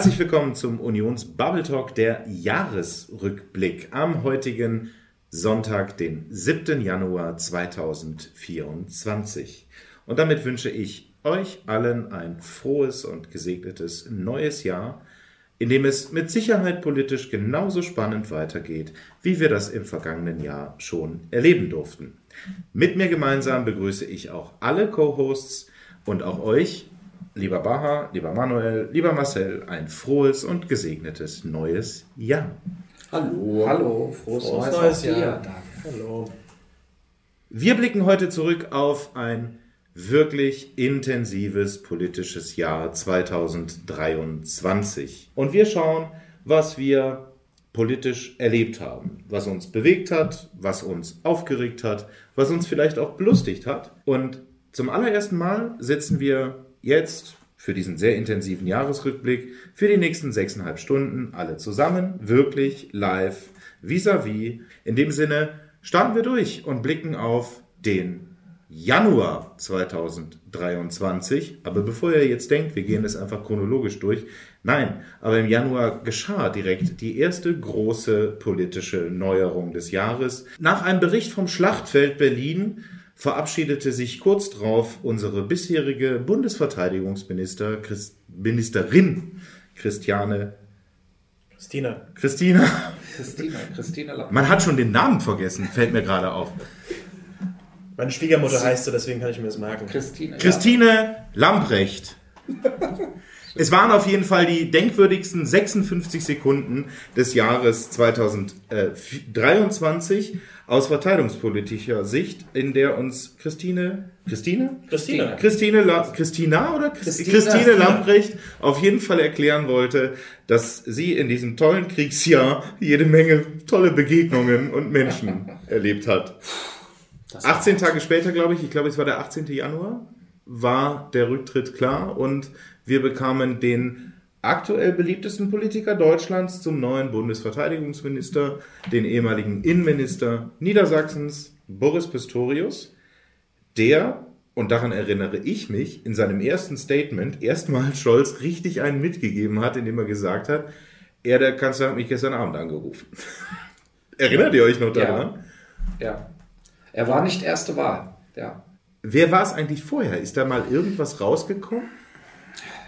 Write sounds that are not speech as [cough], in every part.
Herzlich willkommen zum Unions Bubble Talk, der Jahresrückblick am heutigen Sonntag, den 7. Januar 2024. Und damit wünsche ich euch allen ein frohes und gesegnetes neues Jahr, in dem es mit Sicherheit politisch genauso spannend weitergeht, wie wir das im vergangenen Jahr schon erleben durften. Mit mir gemeinsam begrüße ich auch alle Co-Hosts und auch euch, lieber Baha, lieber Manuel, lieber Marcel, ein frohes und gesegnetes neues Jahr. Hallo. Hallo, frohes, Frohes neues, neues Jahr. Jahr. Danke. Hallo. Wir blicken heute zurück auf ein wirklich intensives politisches Jahr 2023. Und wir schauen, was wir politisch erlebt haben, was uns bewegt hat, was uns aufgeregt hat, was uns vielleicht auch belustigt hat. Und zum allerersten Mal sitzen wir jetzt für diesen sehr intensiven Jahresrückblick für die nächsten sechseinhalb Stunden alle zusammen, wirklich live, vis-à-vis. In dem Sinne starten wir durch und blicken auf den Januar 2023. Aber bevor ihr jetzt denkt, wir gehen es einfach chronologisch durch. Nein, aber im Januar geschah direkt die erste große politische Neuerung des Jahres. Nach einem Bericht vom Schlachtfeld Berlin verabschiedete sich kurz darauf unsere bisherige Bundesverteidigungsminister, Christ, Ministerin Christiane, Christina. Christina. Christina, Christina. Man hat schon den Namen vergessen, fällt mir gerade auf. Meine Schwiegermutter heißt so, deswegen kann ich mir das merken. Christina. Christine Lamprecht. Es waren auf jeden Fall die denkwürdigsten 56 Sekunden des Jahres 2023 aus verteidigungspolitischer Sicht, in der uns Christine, Christine? Christina. Christine, La Christina oder Christina. Christine Lamprecht auf jeden Fall erklären wollte, dass sie in diesem tollen Kriegsjahr jede Menge tolle Begegnungen und Menschen [laughs] erlebt hat. 18 Tage später, glaube ich, ich glaube, es war der 18. Januar, war der Rücktritt klar und wir bekamen den aktuell beliebtesten Politiker Deutschlands zum neuen Bundesverteidigungsminister, den ehemaligen Innenminister Niedersachsens, Boris Pistorius, der, und daran erinnere ich mich, in seinem ersten Statement erstmal Scholz richtig einen mitgegeben hat, indem er gesagt hat, er, der Kanzler, hat mich gestern Abend angerufen. [laughs] Erinnert ihr euch noch daran? Ja. ja. Er war nicht erste Wahl. Ja. Wer war es eigentlich vorher? Ist da mal irgendwas rausgekommen?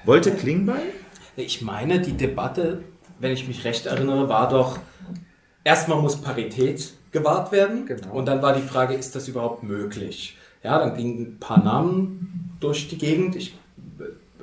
Wollte Klingbeil? Ich meine, die Debatte, wenn ich mich recht erinnere, war doch, erstmal muss Parität gewahrt werden. Genau. Und dann war die Frage, ist das überhaupt möglich? Ja, dann gingen ein paar Namen durch die Gegend. Ich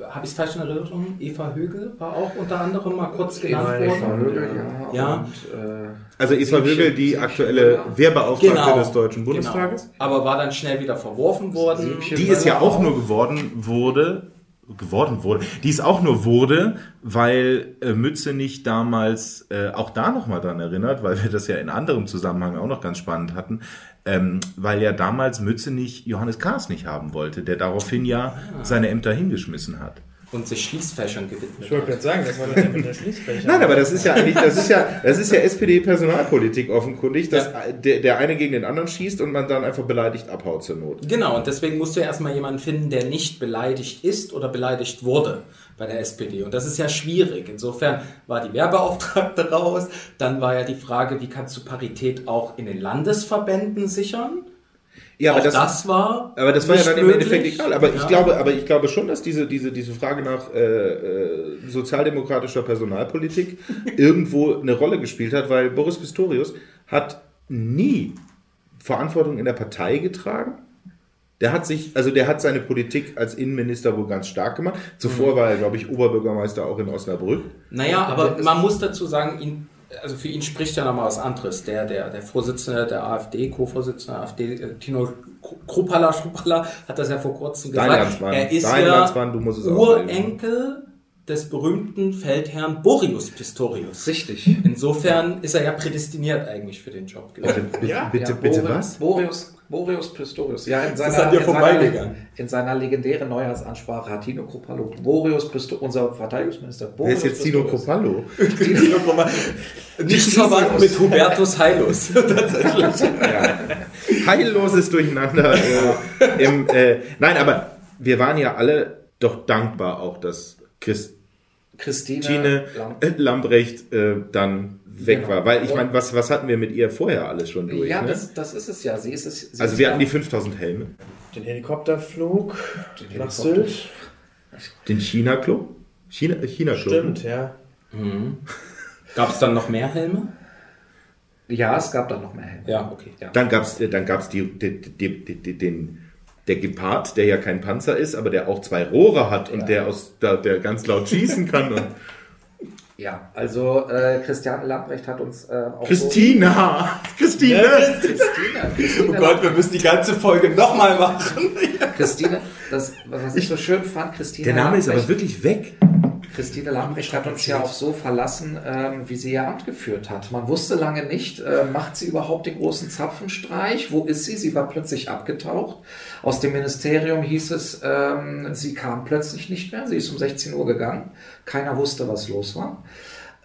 habe ich es falsch in Erinnerung? Eva Högel war auch unter anderem mal kurz genannt Eva worden. Högel, ja. Ja. Und, äh, Also Eva Högel, die Siebchen aktuelle. Wehrbeauftragte des Deutschen Bundestages. Genau. Aber war dann schnell wieder verworfen worden. Siebchen Die es ja auch nur geworden wurde, geworden wurde, die es auch nur wurde, weil äh, Mützenich damals äh, auch da nochmal dran erinnert, weil wir das ja in anderem Zusammenhang auch noch ganz spannend hatten, ähm, weil ja damals Mützenich Johannes Kahrs nicht haben wollte, der daraufhin ja seine Ämter hingeschmissen hat. Und sich Schließfächern gewidmet Ich wollte gerade sagen, [laughs] das war doch mit der Schließfläche. Nein, aber das ist ja eigentlich, das ist ja, das ist ja SPD-Personalpolitik offenkundig, dass der, der eine gegen den anderen schießt und man dann einfach beleidigt abhaut zur Not. Genau, und deswegen musst du erstmal jemanden finden, der nicht beleidigt ist oder beleidigt wurde bei der SPD. Und das ist ja schwierig. Insofern war die Werbeauftragte [laughs] raus. Dann war ja die Frage, wie kannst du Parität auch in den Landesverbänden sichern? Ja, auch das, war. Aber das war ja dann im möglich. Endeffekt egal. Aber ich Ja. glaube, aber ich glaube schon, dass diese, diese, diese Frage nach äh, äh, sozialdemokratischer Personalpolitik [laughs] irgendwo eine Rolle gespielt hat, weil Boris Pistorius hat nie Verantwortung in der Partei getragen. Der hat sich, also der hat seine Politik als Innenminister wohl ganz stark gemacht. Zuvor war er, glaube ich, Oberbürgermeister auch in Osnabrück. Naja, aber man muss dazu sagen, ihn, also für ihn spricht ja nochmal was anderes. Der, der, der Vorsitzende der AfD, Co-Vorsitzende der AfD, Tino Kruppala, Schruppala, hat das ja vor kurzem Dein gesagt. Landsmann, er ist dein ja Landsmann, du musst es. Urenkel des berühmten Feldherrn Borius Pistorius. Richtig. Insofern ist er ja prädestiniert eigentlich für den Job gewesen. Bitte, Ja? bitte, ja, bitte Boris, was? Boris, Boris Pistorius. Ja, in seiner, an dir in seiner, vorbeigegangen. in seiner legendären Neujahrsansprache hat Tino Kruppalo Boris Pistorius, unser Verteidigungsminister Wer Boris ist jetzt Tino. Copallo? [laughs] Nicht verwandt mit Hubertus Heilus. [laughs] [laughs] heilloses Durcheinander. Äh, im, äh, nein, aber wir waren ja alle doch dankbar auch, dass Chris, Christine Tine Lam- äh, Lambrecht äh, dann weg Genau. war. Weil ich meine, was, was hatten wir mit ihr vorher alles schon durch? Ja, ne? das, das ist es ja. Sie ist es. Sie also ist wir ja- hatten die 5000 Helme, Den Helikopterflug nach Helikopter- Sylt. den China-Club. China, China Club. Stimmt, ja. Gab es dann noch mehr Helme? Ja, es gab dann noch mehr Helme. Ja, okay. Ja. Dann gab es dann gab's die, die, die, die, die, den, der Gepard, der ja kein Panzer ist, aber der auch zwei Rohre hat und Ja. der, aus, der, der ganz laut schießen kann. Und [laughs] Ja, also äh, Christiane Lambrecht hat uns äh, auch Christina! Christine! so... Christine! Christine Oh Gott, wir müssen die ganze Folge nochmal machen. Christine, das, was ich so schön fand, Christine Der Name ist aber Lambrecht, wirklich weg. Christine Lambrecht hat uns ja auch so verlassen, ähm, wie sie ihr Amt geführt hat. Man wusste lange nicht, äh, macht sie überhaupt den großen Zapfenstreich? Wo ist sie? Sie war plötzlich abgetaucht. Aus dem Ministerium hieß es, ähm, sie kam plötzlich nicht mehr. Sie ist um 16 Uhr gegangen. Keiner wusste, was los war.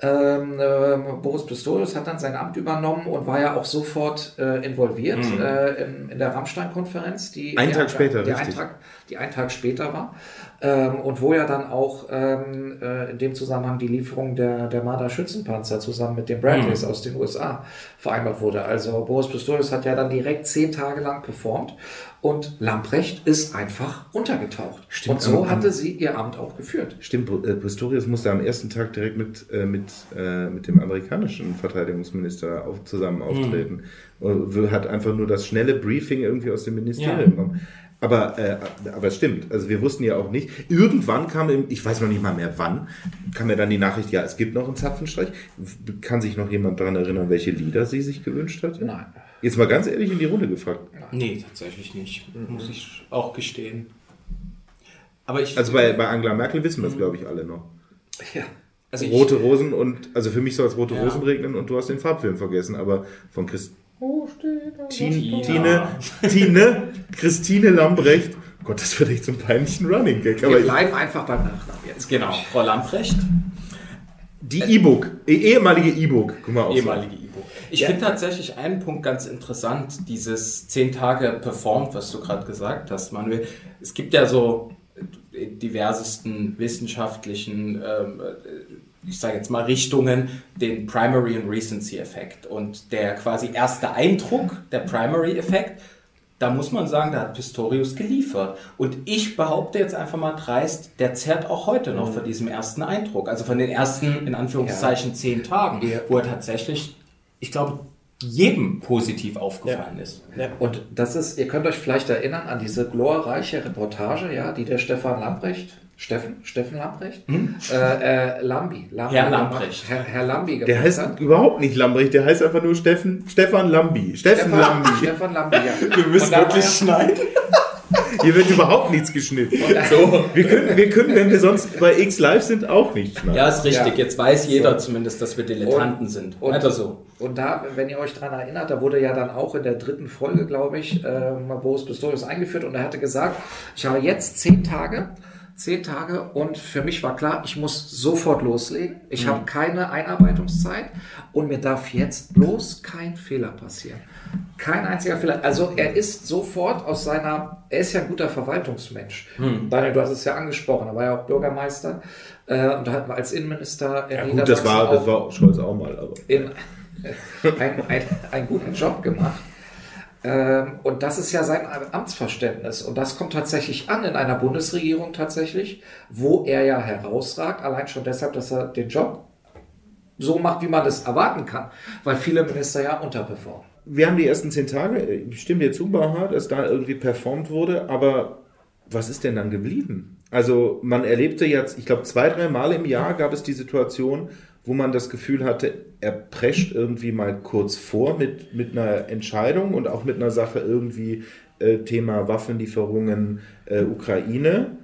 Ähm, ähm, Boris Pistorius hat dann sein Amt übernommen und war ja auch sofort äh, involviert äh, in, in der Rammstein-Konferenz, die Mhm. Tag ein- später, die richtig. einen Tag, die einen Tag später war. Ähm, und wo ja dann auch ähm, äh, in dem Zusammenhang die Lieferung der, der Marder-Schützenpanzer zusammen mit den Bradleys Mhm. aus den USA vereinbart wurde. Also Boris Pistorius hat ja dann direkt zehn Tage lang performt und Lamprecht ist einfach untergetaucht. Stimmt, und so am- hatte sie ihr Amt auch geführt. Stimmt, äh, Pistorius musste am ersten Tag direkt mit, äh, mit, äh, mit dem amerikanischen Verteidigungsminister auf, zusammen auftreten. Äh, Hat einfach nur das schnelle Briefing irgendwie aus dem Ministerium Ja. bekommen. Aber, äh, aber es stimmt, also wir wussten ja auch nicht. Irgendwann kam, im, ich weiß noch nicht mal mehr wann, kam mir dann die Nachricht, ja, es gibt noch einen Zapfenstreich. Kann sich noch jemand daran erinnern, welche Lieder sie sich gewünscht hat? Nein. Jetzt mal ganz ehrlich in die Runde gefragt. Nee, tatsächlich nicht. Muss ich auch gestehen. Aber ich. Also bei, bei Angela Merkel wissen wir es, glaube ich, alle noch. Ja. also ich- Rote Rosen und, also für mich soll es rote Ja. Rosen regnen und du hast den Farbfilm vergessen, aber von Christ Tine, Tina. Tine, Tine, Christine Lambrecht. Gott, das wird echt zum peinlichen Running Gag. Wir ich, bleiben einfach beim Nachnamen jetzt. Genau, Frau Lamprecht, die E-Book, eh- ehemalige E-Book. Guck mal auf. ehemalige E-Book. Ich finde tatsächlich einen Punkt ganz interessant, dieses zehn Tage performt, was du gerade gesagt hast, Manuel. Es gibt ja so diversesten wissenschaftlichen, ähm, ich sage jetzt mal Richtungen, den Primary and Recency Effekt. Und der quasi erste Eindruck, der Primary Effekt, da muss man sagen, da hat Pistorius geliefert. Und ich behaupte jetzt einfach mal dreist, der zerrt auch heute noch von diesem ersten Eindruck. Also von den ersten, in Anführungszeichen, zehn Tagen, Ja. wo er tatsächlich, ich glaube, jedem positiv aufgefallen ist. ja. Und das ist, ihr könnt euch vielleicht erinnern an diese glorreiche Reportage, ja, die der Stefan Lamprecht, Steffen, Steffen Lamprecht, äh, äh, Lambi, Lambi Herr Lamprecht. Herr, Herr Lambi Der heißt hat. überhaupt nicht Lambrecht, der heißt einfach nur Steffen, Stefan Lambi. Steffen Lambi. Stefan Lambi, ja. [laughs] Wir müssen wirklich schneiden. Hier wird überhaupt nichts geschnitten. So, wir können, wir können, wenn wir sonst bei X Live sind, auch nicht schneiden. Ja, ist richtig. Ja. Jetzt weiß jeder So. zumindest, dass wir Dilettanten Und- sind. und- Weiter so. Und da, wenn ihr euch daran erinnert, da wurde ja dann auch in der dritten Folge, glaube ich, ähm, Boris Pistorius eingeführt und er hatte gesagt, ich habe jetzt zehn Tage, zehn Tage und für mich war klar, ich muss sofort loslegen. Ich habe keine Einarbeitungszeit und mir darf jetzt bloß kein Fehler passieren. Kein einziger Fehler. Also er ist sofort aus seiner, er ist ja ein guter Verwaltungsmensch. Daniel, du hast es ja angesprochen, er war ja auch Bürgermeister äh, und hat als Innenminister in Ja, gut, das war, das war Scholz auch mal, aber. in [laughs] ein, ein, einen guten Job gemacht. Ähm, und das ist ja sein Amtsverständnis. Und das kommt tatsächlich an in einer Bundesregierung tatsächlich, wo er ja herausragt, allein schon deshalb, dass er den Job so macht, wie man es erwarten kann, weil viele Minister ja unterperformen. Wir haben die ersten zehn Tage, ich stimme dir zu, Baha, dass da irgendwie performt wurde, aber was ist denn dann geblieben? Also man erlebte jetzt, ich glaube, zwei, drei Mal im Jahr gab es die Situation, wo man das Gefühl hatte, er prescht irgendwie mal kurz vor mit, mit einer Entscheidung und auch mit einer Sache irgendwie äh, Thema Waffenlieferungen äh, Ukraine.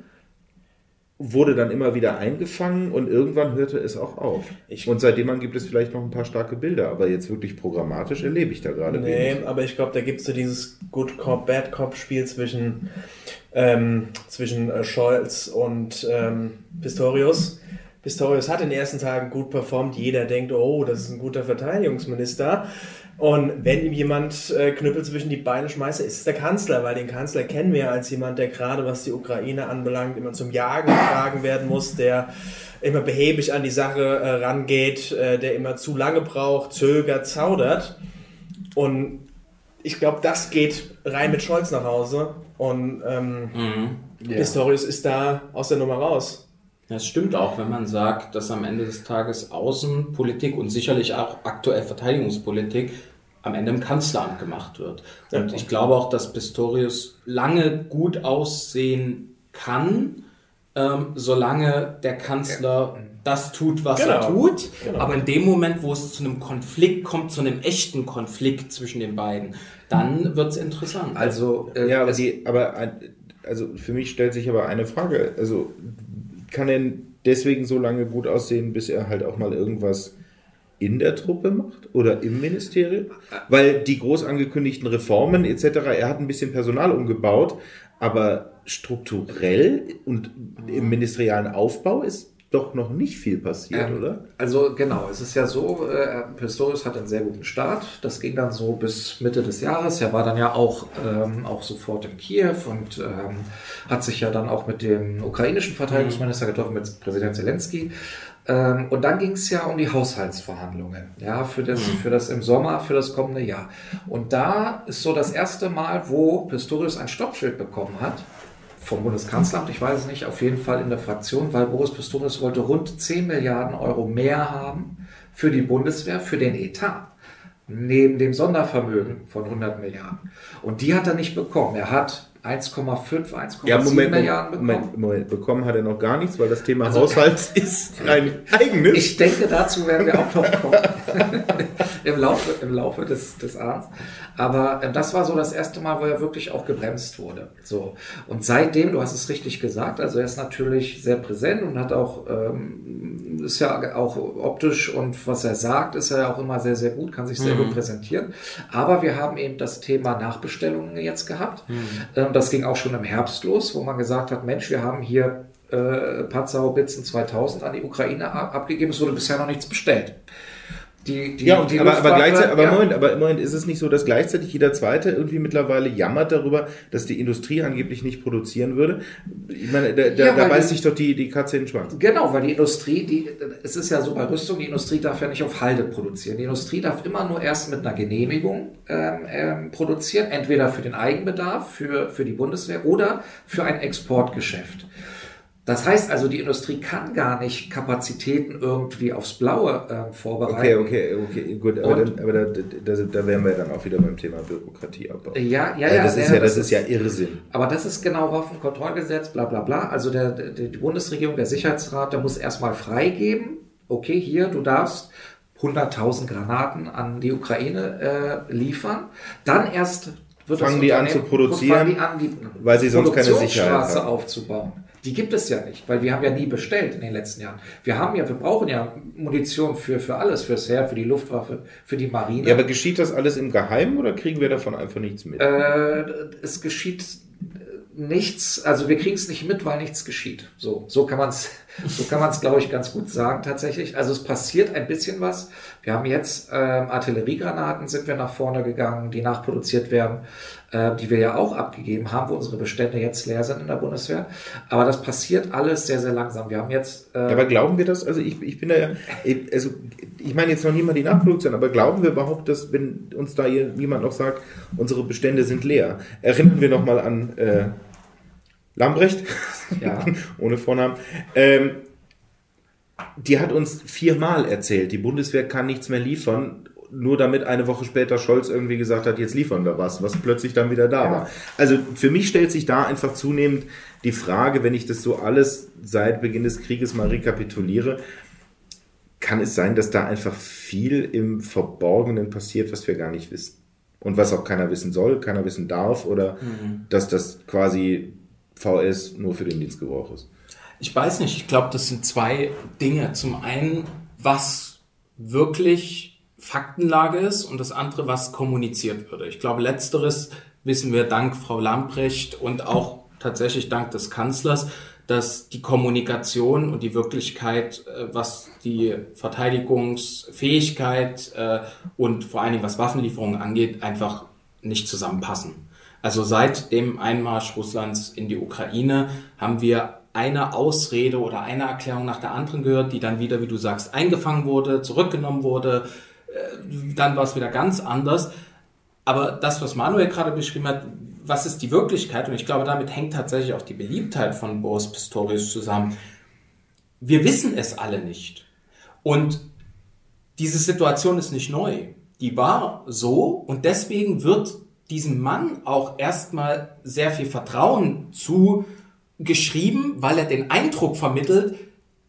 Wurde dann immer wieder eingefangen und irgendwann hörte es auch auf. Ich- und seitdem an gibt es vielleicht noch ein paar starke Bilder, aber jetzt wirklich programmatisch erlebe ich da gerade Nee, wenig. aber ich glaube, da gibt es so dieses Good Cop, Bad Cop Spiel zwischen, ähm, zwischen äh, Scholz und ähm, Pistorius. Pistorius hat in den ersten Tagen gut performt. Jeder denkt, oh, das ist ein guter Verteidigungsminister. Und wenn ihm jemand äh, Knüppel zwischen die Beine schmeißt, ist es der Kanzler, weil den Kanzler kennen wir als jemand, der gerade was die Ukraine anbelangt, immer zum Jagen getragen werden muss, der immer behäbig an die Sache äh, rangeht, äh, der immer zu lange braucht, zögert, zaudert. Und ich glaube, das geht rein mit Scholz nach Hause. Und ähm, Mhm. Pistorius ist da aus der Nummer raus. Das stimmt auch, wenn man sagt, dass am Ende des Tages Außenpolitik und sicherlich auch aktuell Verteidigungspolitik am Ende im Kanzleramt gemacht wird. Und ich glaube auch, dass Pistorius lange gut aussehen kann, ähm, solange der Kanzler das tut, was er Genau. tut. Genau. Aber in dem Moment, wo es zu einem Konflikt kommt, zu einem echten Konflikt zwischen den beiden, dann wird es interessant. Also, äh, Ja, aber, die, aber also für mich stellt sich aber eine Frage. Also kann er deswegen so lange gut aussehen, bis er halt auch mal irgendwas in der Truppe macht oder im Ministerium? Weil die groß angekündigten Reformen etc., er hat ein bisschen Personal umgebaut, aber strukturell und im ministerialen Aufbau ist doch noch nicht viel passiert, Ähm, oder? Also genau, es ist ja so, äh, Pistorius hat einen sehr guten Start. Das ging dann so bis Mitte des Jahres. Er war dann ja auch, ähm, auch sofort in Kiew und ähm, hat sich ja dann auch mit dem ukrainischen Verteidigungsminister getroffen, mit Präsident Zelensky. Ähm, und dann ging es ja um die Haushaltsverhandlungen, ja, für das, für das im Sommer, für das kommende Jahr. Und da ist so das erste Mal, wo Pistorius ein Stoppschild bekommen hat vom Bundeskanzleramt, ich weiß es nicht, auf jeden Fall in der Fraktion, weil Boris Pistorius wollte rund 10 Milliarden Euro mehr haben für die Bundeswehr, für den Etat. Neben dem Sondervermögen von 100 Milliarden. Und die hat er nicht bekommen. Er hat 1,5, 1,7 Ja, Moment, Milliarden bekommen. Moment, Moment, bekommen hat er noch gar nichts, weil das Thema Also- Haushalt [laughs] ist ein eigenes. Ich denke, dazu werden wir auch noch kommen. [laughs] Im Laufe, im Laufe des, des Abends. Aber äh, das war so das erste Mal, wo er wirklich auch gebremst wurde. So. Und seitdem, du hast es richtig gesagt, also er ist natürlich sehr präsent und hat auch, ähm, ist ja auch optisch und was er sagt, ist er ja auch immer sehr, sehr gut, kann sich sehr gut präsentieren. Aber wir haben eben das Thema Nachbestellungen jetzt gehabt. Ähm, Das ging auch schon im Herbst los, wo man gesagt hat, Mensch, wir haben hier äh, Panzerhaubitzen 2000 an die Ukraine ab- abgegeben. Es wurde bisher noch nichts bestellt. Die, die, Ja, die aber, aber gleichzeitig, aber ja. Moment, aber Moment, ist es nicht so, dass gleichzeitig jeder Zweite irgendwie mittlerweile jammert darüber, dass die Industrie angeblich nicht produzieren würde? Ich meine, da, da, Ja, da beißt die- sich doch die, die Katze in den Schwanz. Genau, weil die Industrie, die, es ist ja so bei Rüstung, die Industrie darf ja nicht auf Halde produzieren. Die Industrie darf immer nur erst mit einer Genehmigung ähm, ähm, produzieren, entweder für den Eigenbedarf, für, für die Bundeswehr oder für ein Exportgeschäft. Das heißt also, die Industrie kann gar nicht Kapazitäten irgendwie aufs Blaue Okay, vorbereiten. okay, okay, gut, aber, Und- dann, aber da, da, da wären wir dann auch wieder beim Thema Bürokratieabbau. Ja, ja, Also ja. das ist ja, ja, das ist ja Irrsinn. Aber das ist genau Waffenkontrollgesetz, bla bla bla. Also der, der, die Bundesregierung, der Sicherheitsrat, der muss erstmal freigeben, okay, hier, du darfst 100.000 Granaten an die Ukraine äh, liefern. Dann erst wird Fangen das die an zu produzieren, an, die weil sie sonst keine Sicherheit haben. aufzubauen. Die gibt es ja nicht, weil wir haben ja nie bestellt in den letzten Jahren. Wir haben ja, wir brauchen ja Munition für, für alles, fürs Heer, für die Luftwaffe, für die Marine. Ja, aber geschieht das alles im Geheimen oder kriegen wir davon einfach nichts mit? Äh, es geschieht nichts, also wir kriegen es nicht mit, weil nichts geschieht. So, so kann man es, [laughs] so kann man es, glaube ich, ganz gut sagen tatsächlich. Also es passiert ein bisschen was. Wir haben jetzt ähm, Artilleriegranaten sind wir nach vorne gegangen, die nachproduziert werden, äh, die wir ja auch abgegeben haben, wo unsere Bestände jetzt leer sind in der Bundeswehr. Aber das passiert alles sehr, sehr langsam. Wir haben jetzt äh, Ja, aber glauben wir das? Also ich, ich bin da ja, also ich meine jetzt noch mal die Nachproduktion, aber glauben wir überhaupt, dass wenn uns da hier jemand noch sagt, unsere Bestände sind leer? Erinnern wir noch mal an äh, Lambrecht, ja, [laughs] ohne Vornamen. Ähm, die hat uns viermal erzählt, die Bundeswehr kann nichts mehr liefern, nur damit eine Woche später Scholz irgendwie gesagt hat, jetzt liefern wir was, was plötzlich dann wieder da Ja. war. Also für mich stellt sich da einfach zunehmend die Frage, wenn ich das so alles seit Beginn des Krieges mal rekapituliere, kann es sein, dass da einfach viel im Verborgenen passiert, was wir gar nicht wissen. Und was auch keiner wissen soll, keiner wissen darf, oder dass das quasi VS nur für den Dienstgebrauch ist. Ich weiß nicht, ich glaube, das sind zwei Dinge. Zum einen, was wirklich Faktenlage ist und das andere, was kommuniziert würde. Ich glaube, letzteres wissen wir dank Frau Lamprecht und auch tatsächlich dank des Kanzlers, dass die Kommunikation und die Wirklichkeit, äh, was die Verteidigungsfähigkeit äh, und vor allen Dingen was Waffenlieferungen angeht, einfach nicht zusammenpassen. Also seit dem Einmarsch Russlands in die Ukraine haben wir eine Ausrede oder eine Erklärung nach der anderen gehört, die dann wieder, wie du sagst, eingefangen wurde, zurückgenommen wurde. Äh, dann war es wieder ganz anders. Aber das, was Manuel gerade beschrieben hat, was ist die Wirklichkeit? Und ich glaube, damit hängt tatsächlich auch die Beliebtheit von Boris Pistorius zusammen. Wir wissen es alle nicht. Und diese Situation ist nicht neu. Die war so und deswegen wird diesem Mann auch erstmal sehr viel Vertrauen zugeschrieben, weil er den Eindruck vermittelt,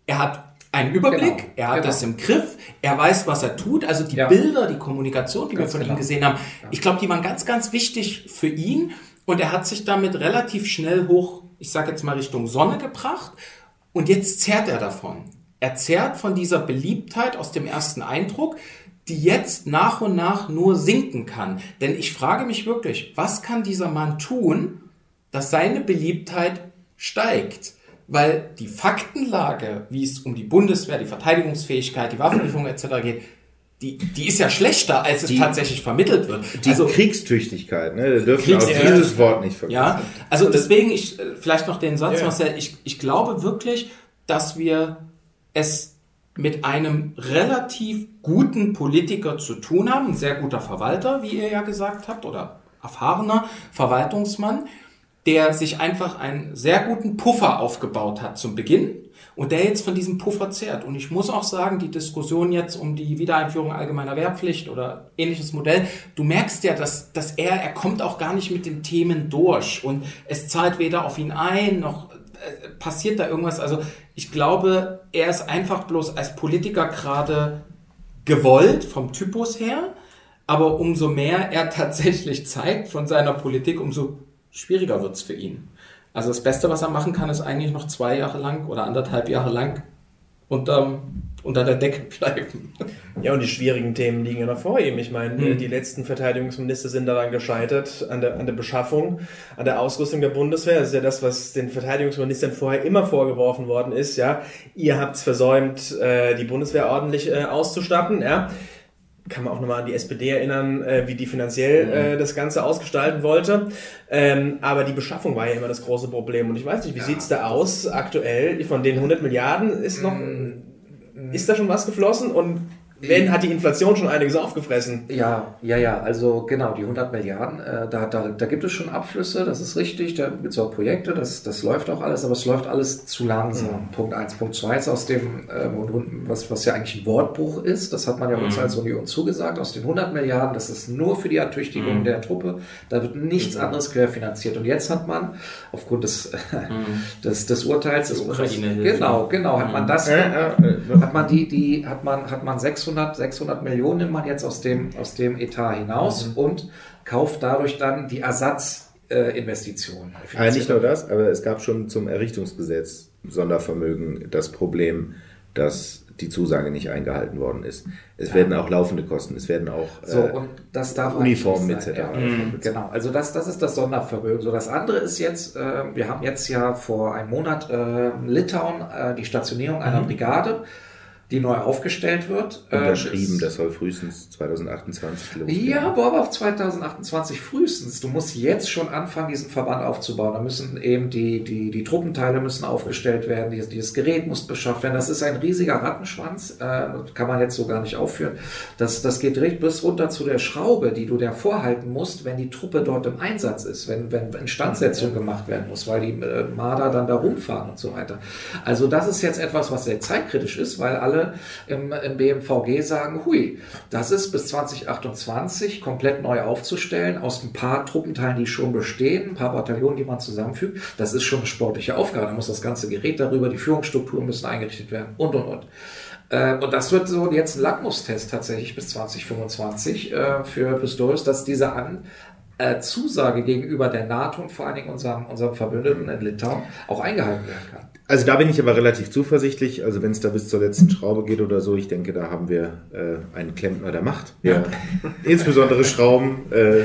er hat einen Überblick, genau. er hat genau. das im Griff, er weiß, was er tut. Also die ja. Bilder, die Kommunikation, die ganz wir von genau. ihm gesehen haben, ja. ich glaube, die waren ganz, ganz wichtig für ihn. Und er hat sich damit relativ schnell hoch, ich sage jetzt mal Richtung Sonne gebracht. Und jetzt zehrt er davon. Er zehrt von dieser Beliebtheit aus dem ersten Eindruck, die jetzt nach und nach nur sinken kann. Denn ich frage mich wirklich, was kann dieser Mann tun, dass seine Beliebtheit steigt? Weil die Faktenlage, wie es um die Bundeswehr, die Verteidigungsfähigkeit, die Waffenlieferung etc. geht, die, die ist ja schlechter, als es die, tatsächlich vermittelt wird. Die also, Kriegstüchtigkeit, ne? Wir dürfen Kriegs auch dieses Wort nicht vergessen. Ja, also deswegen, ich, äh, vielleicht noch den Satz, ja. Marcel, ich, ich glaube wirklich, dass wir es mit einem relativ guten Politiker zu tun haben, ein sehr guter Verwalter, wie ihr ja gesagt habt, oder erfahrener Verwaltungsmann, der sich einfach einen sehr guten Puffer aufgebaut hat zum Beginn und der jetzt von diesem Puffer zehrt. Und ich muss auch sagen, die Diskussion jetzt um die Wiedereinführung allgemeiner Wehrpflicht oder ähnliches Modell, du merkst ja, dass, dass er, er kommt auch gar nicht mit den Themen durch und es zahlt weder auf ihn ein, noch äh, passiert da irgendwas. Also ich glaube, er ist einfach bloß als Politiker gerade gewollt vom Typus her, aber umso mehr er tatsächlich zeigt von seiner Politik, umso schwieriger wird's für ihn. Also das Beste, was er machen kann, ist eigentlich noch zwei Jahre lang oder anderthalb Jahre lang unterm, unter der Decke bleiben. Ja, und die schwierigen Themen liegen ja noch vor ihm. Ich meine, mhm. die letzten Verteidigungsminister sind daran gescheitert, an der, an der Beschaffung, an der Ausrüstung der Bundeswehr. Das ist ja das, was den Verteidigungsministern vorher immer vorgeworfen worden ist. Ja, ihr habt es versäumt, äh, die Bundeswehr ordentlich äh, auszustatten. Ja, kann man auch nochmal an die SPD erinnern, äh, wie die finanziell mhm. äh, das Ganze ausgestalten wollte. Ähm, aber die Beschaffung war ja immer das große Problem. Und ich weiß nicht, wie ja. sieht's da aus aktuell? Von den 100 Milliarden ist noch, mhm. ist da schon was geflossen? Und wenn hat die Inflation schon einiges aufgefressen. Ja, ja, ja, also genau, die 100 Milliarden, äh, da, da, da gibt es schon Abflüsse, das ist richtig, da gibt es auch Projekte, das, das läuft auch alles, aber es läuft alles zu langsam. Mhm. Punkt eins, Punkt zwei ist aus dem, äh, was, was ja eigentlich ein Wortbruch ist, das hat man ja uns mhm. als Union zugesagt, aus den 100 Milliarden, das ist nur für die Ertüchtigung mhm. der Truppe, da wird nichts mhm. anderes querfinanziert. Und jetzt hat man, aufgrund des, mhm. [laughs] des, des Urteils, des Ukraine genau, genau, hat man das, äh, hat man die, die, hat man, hat man 600 600, 600 Millionen nimmt man jetzt aus dem, aus dem Etat hinaus mhm. und kauft dadurch dann die Ersatzinvestitionen. Äh, ja, nicht nur das, aber es gab schon zum Errichtungsgesetz Sondervermögen das Problem, dass die Zusage nicht eingehalten worden ist. Es ja. werden auch laufende Kosten, es werden auch so, äh, Uniformen etc. Mhm. Genau, also das, das ist das Sondervermögen. So, das andere ist jetzt, äh, wir haben jetzt ja vor einem Monat äh, Litauen äh, die Stationierung einer mhm. Brigade die neu aufgestellt wird. Unterschrieben, ähm, das soll frühestens 2028 losgehen. Ja, aber auf 2028 frühestens. Du musst jetzt schon anfangen, diesen Verband aufzubauen. Da müssen eben die, die, die Truppenteile müssen aufgestellt werden, dieses, dieses Gerät muss beschafft werden. Das ist ein riesiger Rattenschwanz, äh, kann man jetzt so gar nicht aufführen. Das, das geht direkt bis runter zu der Schraube, die du da vorhalten musst, wenn die Truppe dort im Einsatz ist, wenn, wenn Instandsetzung gemacht werden muss, weil die äh, Marder dann da rumfahren und so weiter. Also das ist jetzt etwas, was sehr zeitkritisch ist, weil alle im, im BMVG sagen, hui, das ist bis 2028 komplett neu aufzustellen aus ein paar Truppenteilen, die schon bestehen, ein paar Bataillonen, die man zusammenfügt. Das ist schon eine sportliche Aufgabe. Da muss das ganze Gerät darüber, die Führungsstrukturen müssen eingerichtet werden und, und, und. Äh, und das wird so jetzt ein Lackmustest tatsächlich bis 2025 äh, für Pistorius, dass diese An äh, Zusage gegenüber der NATO und vor allen Dingen unserem, unserem Verbündeten in Litauen auch eingehalten werden kann. Also da bin ich aber relativ zuversichtlich. Also wenn es da bis zur letzten Schraube geht oder so, ich denke, da haben wir äh, einen Klempner der Macht. Ja. insbesondere Schrauben äh,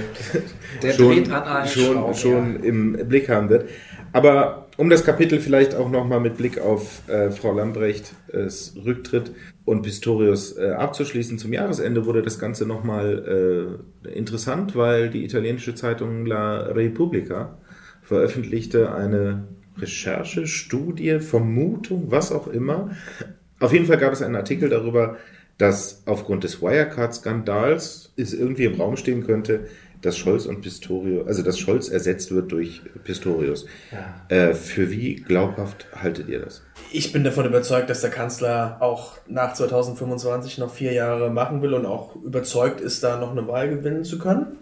der schon, schon, Schrauben, schon ja. im Blick haben wird. Aber um das Kapitel vielleicht auch nochmal mit Blick auf äh, Frau Lambrecht äh, Rücktritt und Pistorius äh, abzuschließen, zum Jahresende wurde das Ganze nochmal äh, interessant, weil die italienische Zeitung La Repubblica veröffentlichte eine Recherche, Studie, Vermutung, was auch immer. Auf jeden Fall gab es einen Artikel darüber, dass aufgrund des Wirecard-Skandals es irgendwie im Raum stehen könnte, dass Scholz und Pistorius, also dass Scholz ersetzt wird durch Pistorius. Ja. Äh, für wie glaubhaft haltet ihr das? Ich bin davon überzeugt, dass der Kanzler auch nach 2025 noch vier Jahre machen will und auch überzeugt ist, da noch eine Wahl gewinnen zu können.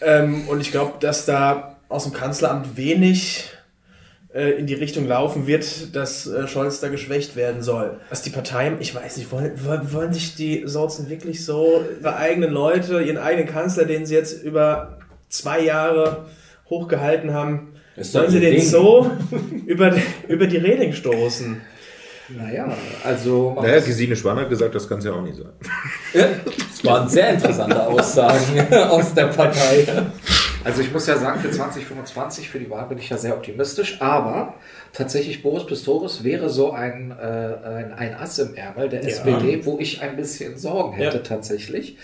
Ähm, und ich glaube, dass da aus dem Kanzleramt wenig in die Richtung laufen wird, dass äh, Scholz da geschwächt werden soll. Was die Parteien, ich weiß nicht, wollen, wollen sich die Sorzen wirklich so ihre eigenen Leute, ihren eigenen Kanzler, den sie jetzt über zwei Jahre hochgehalten haben, sollen sie den Ding. so über, über die Reling stoßen? Naja, also. Naja, Gesine Schwan hat gesagt, das kann es ja auch nicht sein. das waren sehr interessante Aussagen [laughs] aus der Partei. Also ich muss ja sagen, für 2025, für die Wahl bin ich ja sehr optimistisch, aber tatsächlich Boris Pistorius wäre so ein, äh, ein, ein Ass im Ärmel der ja. SPD, wo ich ein bisschen Sorgen hätte ja. tatsächlich.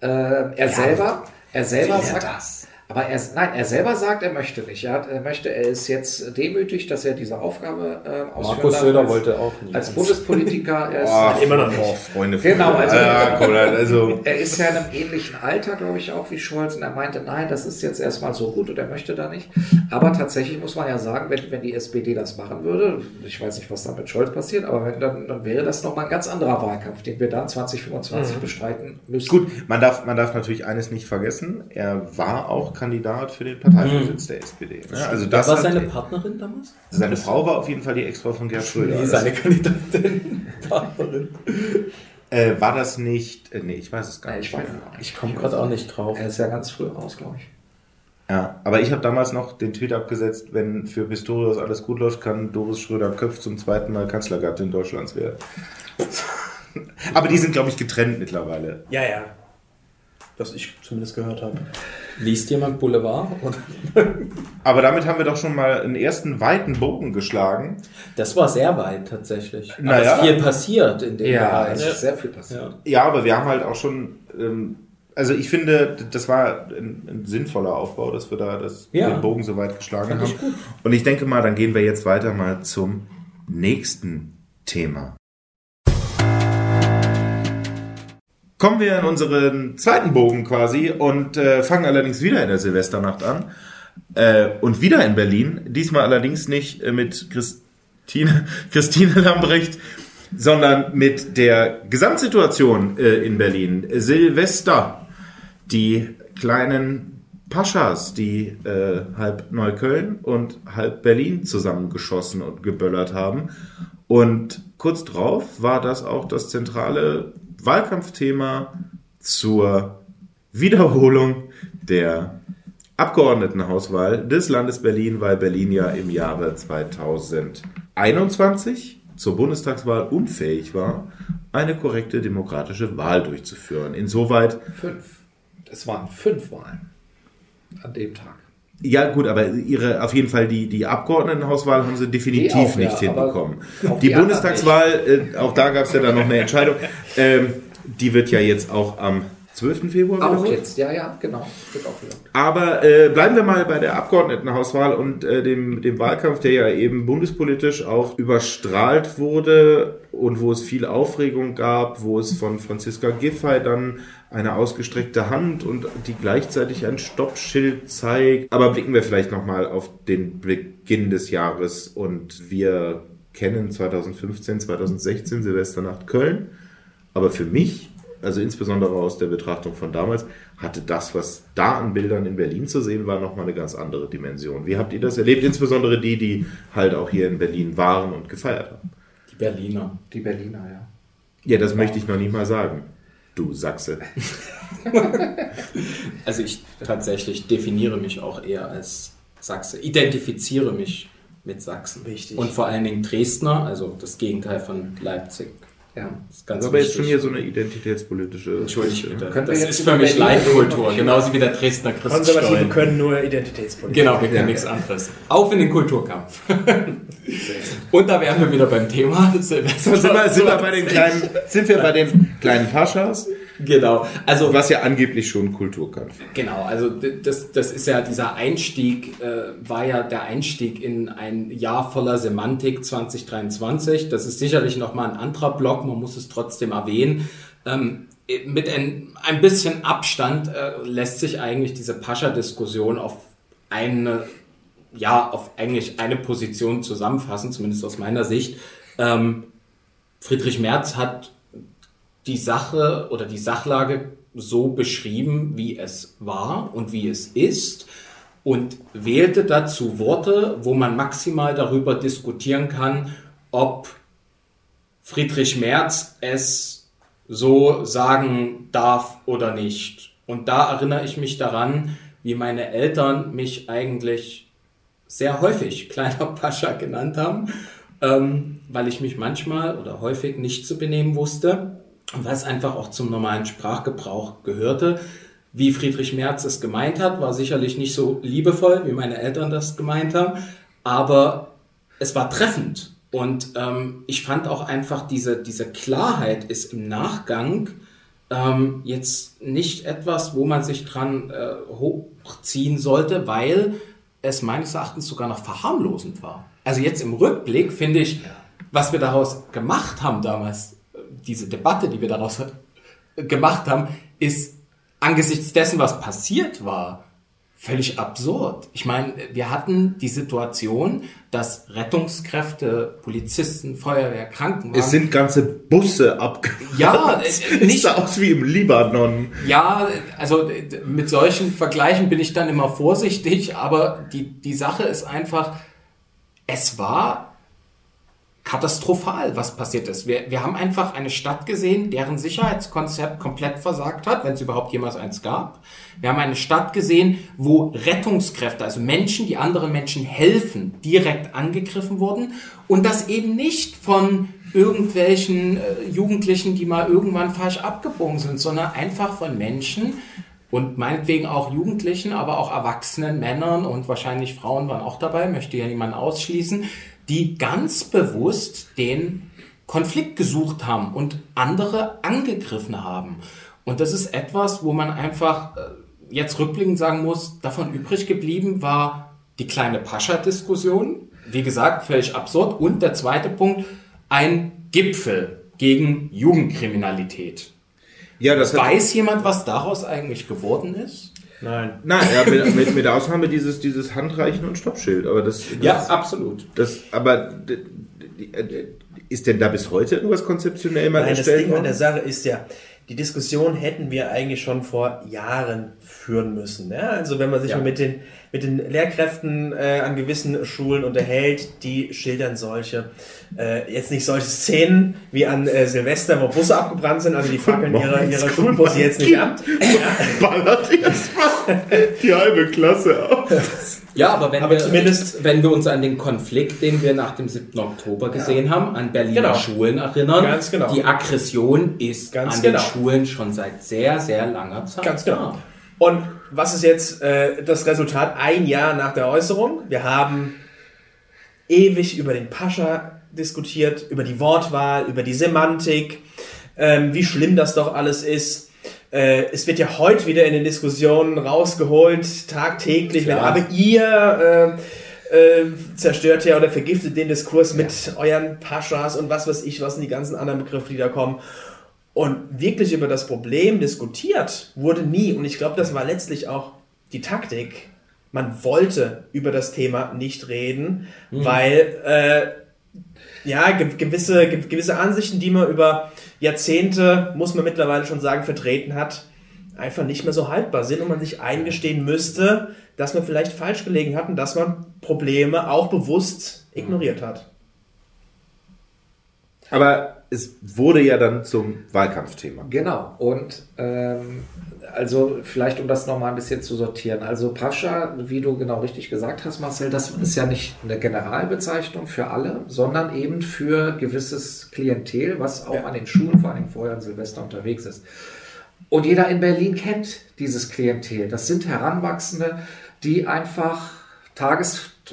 Äh, er ja, selber, er selber sagt, das? Aber er, nein, er selber sagt, er möchte nicht. Er, hat, er möchte, er ist jetzt demütig, dass er diese Aufgabe äh, ausführen Markus Söder als, wollte auch nie. Als Bundespolitiker. Er ist [laughs] oh, immer noch nicht. Freunde, genau, also, ja, also, er ist ja in einem ähnlichen Alter, glaube ich, auch wie Scholz. Und er meinte, nein, das ist jetzt erstmal so gut und er möchte da nicht. Aber tatsächlich muss man ja sagen, wenn, wenn die SPD das machen würde, ich weiß nicht, was da mit Scholz passiert, aber wenn, dann, dann wäre das nochmal ein ganz anderer Wahlkampf, den wir dann 2025 mhm. bestreiten müssen. Gut, man darf, man darf natürlich eines nicht vergessen. Er war auch Kandidat für den Parteivorsitz mhm. der SPD. Ja, also das war seine Partnerin damals? Seine Frau war auf jeden Fall die Ex-Frau von Gerd Schröder. Nee, seine Kandidatin, [laughs] Partnerin. Äh, war das nicht. Äh, nee, ich weiß es gar nicht. Ich, ich komme gerade auch nicht drauf. Er ist ja ganz früh raus, glaube ich. Ja, aber ich habe damals noch den Tweet abgesetzt, wenn für Pistorius alles gut läuft, kann Doris Schröder-Köpf zum zweiten Mal Kanzlergattin Deutschlands werden. [laughs] aber die sind, glaube ich, getrennt mittlerweile. Ja, ja was ich zumindest gehört habe. Liest jemand Boulevard? Aber damit haben wir doch schon mal einen ersten weiten Bogen geschlagen. Das war sehr weit tatsächlich. Naja. Aber viel passiert in dem ja, Bereich. Ja, sehr viel passiert. Ja. aber wir haben halt auch schon. Ähm, also ich finde, das war ein, ein, sinnvoller Aufbau, dass wir da das, ja. den Bogen so weit geschlagen haben. Und ich denke mal, dann gehen wir jetzt weiter mal zum nächsten Thema. Kommen wir in unseren zweiten Bogen quasi und äh, fangen allerdings wieder in der Silvesternacht an. Äh, und wieder in Berlin. Diesmal allerdings nicht äh, mit Christine, [laughs] Christine Lambrecht, sondern mit der Gesamtsituation äh, in Berlin. Silvester. Die kleinen Paschas, die äh, halb Neukölln und halb Berlin zusammengeschossen und geböllert haben. Und kurz drauf war das auch das zentrale Wahlkampfthema zur Wiederholung der Abgeordnetenhauswahl des Landes Berlin, weil Berlin ja im Jahre 2021 zur Bundestagswahl unfähig war, eine korrekte demokratische Wahl durchzuführen. Insoweit. Fünf. Es waren fünf Wahlen an dem Tag. Ja, gut, aber ihre, auf jeden Fall die, die Abgeordnetenhauswahl haben sie definitiv auch, nicht ja, hinbekommen. Die, die Bundestagswahl, äh, auch da gab es ja dann noch eine Entscheidung, ähm, die wird ja jetzt auch am 12. Februar Auch jetzt, ja, ja, genau. Aber äh, bleiben wir mal bei der Abgeordnetenhauswahl und äh, dem, dem Wahlkampf, der ja eben bundespolitisch auch überstrahlt wurde und wo es viel Aufregung gab, wo es von Franziska Giffey dann eine ausgestreckte Hand und die gleichzeitig ein Stoppschild zeigt. Aber blicken wir vielleicht nochmal auf den Beginn des Jahres und wir kennen 2015, 2016 Silvesternacht Köln. Aber für mich also insbesondere aus der Betrachtung von damals, hatte das, was da an Bildern in Berlin zu sehen war, nochmal eine ganz andere Dimension. Wie habt ihr das erlebt? Insbesondere die, die halt auch hier in Berlin waren und gefeiert haben. Die Berliner. Die Berliner, ja. Ja, das wow. möchte ich noch nicht mal sagen. Du Sachse. [laughs] also ich tatsächlich definiere mich auch eher als Sachse, identifiziere mich mit Sachsen. Wichtig. Und vor allen Dingen Dresdner, also das Gegenteil von Leipzig Ja. Das ist ganz aber jetzt schon hier so eine identitätspolitische. Bitte. Können wir das ist für mich Leitkultur, genauso wie der Dresdner Konservative Christstollen. können nur Identitätspolitik. Genau, wir können nichts anderes. Auf in den Kulturkampf. [laughs] Und da wären wir wieder beim Thema. Silvester [laughs] So, sind, wir, sind, wir bei den kleinen, sind wir bei den kleinen Paschas, Genau. Also was ja angeblich schon Kulturkampf. Genau, also das, das ist ja dieser Einstieg, äh, war ja der Einstieg in ein Jahr voller Semantik 2023. Das ist sicherlich nochmal ein anderer Block, man muss es trotzdem erwähnen. Ähm, mit ein, ein bisschen Abstand äh, lässt sich eigentlich diese Pascha-Diskussion auf eine, ja, auf eigentlich eine Position zusammenfassen, zumindest aus meiner Sicht. Ähm, Friedrich Merz hat die Sache oder die Sachlage so beschrieben, wie es war und wie es ist und wählte dazu Worte, wo man maximal darüber diskutieren kann, ob Friedrich Merz es so sagen darf oder nicht. Und da erinnere ich mich daran, wie meine Eltern mich eigentlich sehr häufig [laughs] kleiner Pascha genannt haben, ähm, weil ich mich manchmal oder häufig nicht zu benehmen wusste es einfach auch zum normalen Sprachgebrauch gehörte. Wie Friedrich Merz es gemeint hat, war sicherlich nicht so liebevoll, wie meine Eltern das gemeint haben, aber es war treffend. Und ähm, ich fand auch einfach, diese, diese Klarheit ist im Nachgang ähm, jetzt nicht etwas, wo man sich dran äh, hochziehen sollte, weil es meines Erachtens sogar noch verharmlosend war. Also jetzt im Rückblick finde ich, was wir daraus gemacht haben damals, diese Debatte, die wir daraus gemacht haben, ist angesichts dessen, was passiert war, völlig absurd. Ich meine, wir hatten die Situation, dass Rettungskräfte, Polizisten, Feuerwehr, Krankenwagen... Es sind ganze Busse abgefahren. Ja, äh, [laughs] nicht- sah aus wie im Libanon. Ja, also mit solchen Vergleichen bin ich dann immer vorsichtig, aber die, die Sache ist einfach, es war katastrophal, was passiert ist. Wir, wir haben einfach eine Stadt gesehen, deren Sicherheitskonzept komplett versagt hat, wenn es überhaupt jemals eins gab. Wir haben eine Stadt gesehen, wo Rettungskräfte, also Menschen, die anderen Menschen helfen, direkt angegriffen wurden und das eben nicht von irgendwelchen äh, Jugendlichen, die mal irgendwann falsch abgebogen sind, sondern einfach von Menschen, und meinetwegen auch Jugendlichen, aber auch erwachsenen Männern und wahrscheinlich Frauen waren auch dabei, möchte ja niemand ausschließen, die ganz bewusst den Konflikt gesucht haben und andere angegriffen haben. Und das ist etwas, wo man einfach äh, jetzt rückblickend sagen muss, davon übrig geblieben war die kleine Pascha-Diskussion. Wie gesagt, völlig absurd. Und der zweite Punkt, ein Gipfel gegen Jugendkriminalität. Ja, Weiß jemand, was daraus eigentlich geworden ist? Nein. Nein, ja, mit, mit, mit Ausnahme dieses, dieses Handreichen und Stoppschild. Aber das, das absolut. Das, aber ist denn da bis heute irgendwas konzeptionell mal Nein, das Ding an der worden? Sache ist ja, die Diskussion hätten wir eigentlich schon vor Jahren führen müssen. Ja? Also wenn man sich Ja. mal mit den, mit den Lehrkräften äh, an gewissen Schulen unterhält, die schildern solche, äh, jetzt nicht solche Szenen wie an äh, Silvester, wo Busse abgebrannt sind, also die fackeln ihre, ihre Schulbusse jetzt nicht ab. [laughs] Ballert erstmal die halbe Klasse aus. Ja, aber wenn, Aber wir, zumindest- wenn wir uns an den Konflikt, den wir nach dem 7. Oktober gesehen haben, an Berliner Genau. Schulen erinnern, Ganz genau. die Aggression ist Ganz an genau. den Schulen schon seit sehr, sehr langer Zeit. Ganz genau. da. Und was ist jetzt äh, das Resultat ein Jahr nach der Äußerung? Wir haben ewig über den Pascha diskutiert, über die Wortwahl, über die Semantik, ähm, wie schlimm das doch alles ist. Äh, es wird ja heute wieder in den Diskussionen rausgeholt, tagtäglich, wenn aber ihr äh, äh, zerstört ja oder vergiftet den Diskurs mit euren Paschas und was weiß ich, was sind die ganzen anderen Begriffe, die da kommen. Und wirklich über das Problem diskutiert wurde nie. Und ich glaube, das war letztlich auch die Taktik. Man wollte über das Thema nicht reden, weil äh, ja ge gewisse, ge gewisse Ansichten, die man über Jahrzehnte, muss man mittlerweile schon sagen, vertreten hat, einfach nicht mehr so haltbar sind und man sich eingestehen müsste, dass man vielleicht falsch gelegen hat und dass man Probleme auch bewusst ignoriert hat. Aber es wurde ja dann zum Wahlkampfthema. Genau. Und ähm, also vielleicht, um das nochmal ein bisschen zu sortieren. Also Pascha, wie du genau richtig gesagt hast, Marcel, das ist ja nicht eine Generalbezeichnung für alle, sondern eben für gewisses Klientel, was auch Ja. an den Schulen, vor allem vorher an Silvester unterwegs ist. Und jeder in Berlin kennt dieses Klientel. Das sind Heranwachsende, die einfach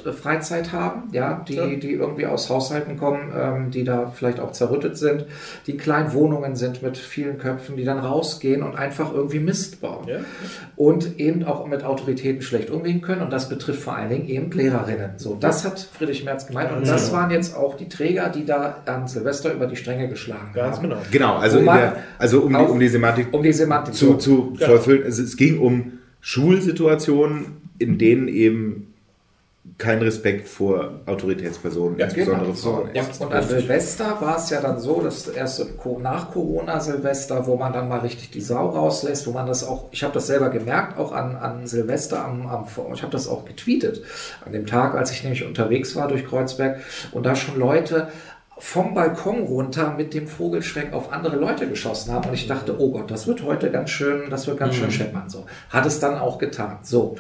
Tagesfreizeit haben, ja, die, Ja. die irgendwie aus Haushalten kommen, ähm, die da vielleicht auch zerrüttet sind, die in kleinen Wohnungen sind mit vielen Köpfen, die dann rausgehen und einfach irgendwie Mist bauen. Ja. Und eben auch mit Autoritäten schlecht umgehen können. Und das betrifft vor allen Dingen eben Lehrerinnen. So, das hat Friedrich Merz gemeint. Und das waren jetzt auch die Träger, die da an Silvester über die Stränge geschlagen Ganz haben. genau. Genau, also, der, also um, die, um die Semantik Um die Semantik zu, zu Ja. verfüllen. Also es ging um Schulsituationen, in denen eben kein Respekt vor Autoritätspersonen, Ja, insbesondere Genau. Frauen. Und, und an Silvester war es ja dann so, das erste nach Corona Silvester, wo man dann mal richtig die Sau rauslässt, wo man das auch, ich habe das selber gemerkt, auch an, an Silvester, am, am, ich habe das auch getweetet, an dem Tag, als ich nämlich unterwegs war durch Kreuzberg und da schon Leute vom Balkon runter mit dem Vogelschreck auf andere Leute geschossen haben. Und ich dachte, oh Gott, das wird heute ganz schön, das wird ganz schön scheppern. So. Hat es dann auch getan. So.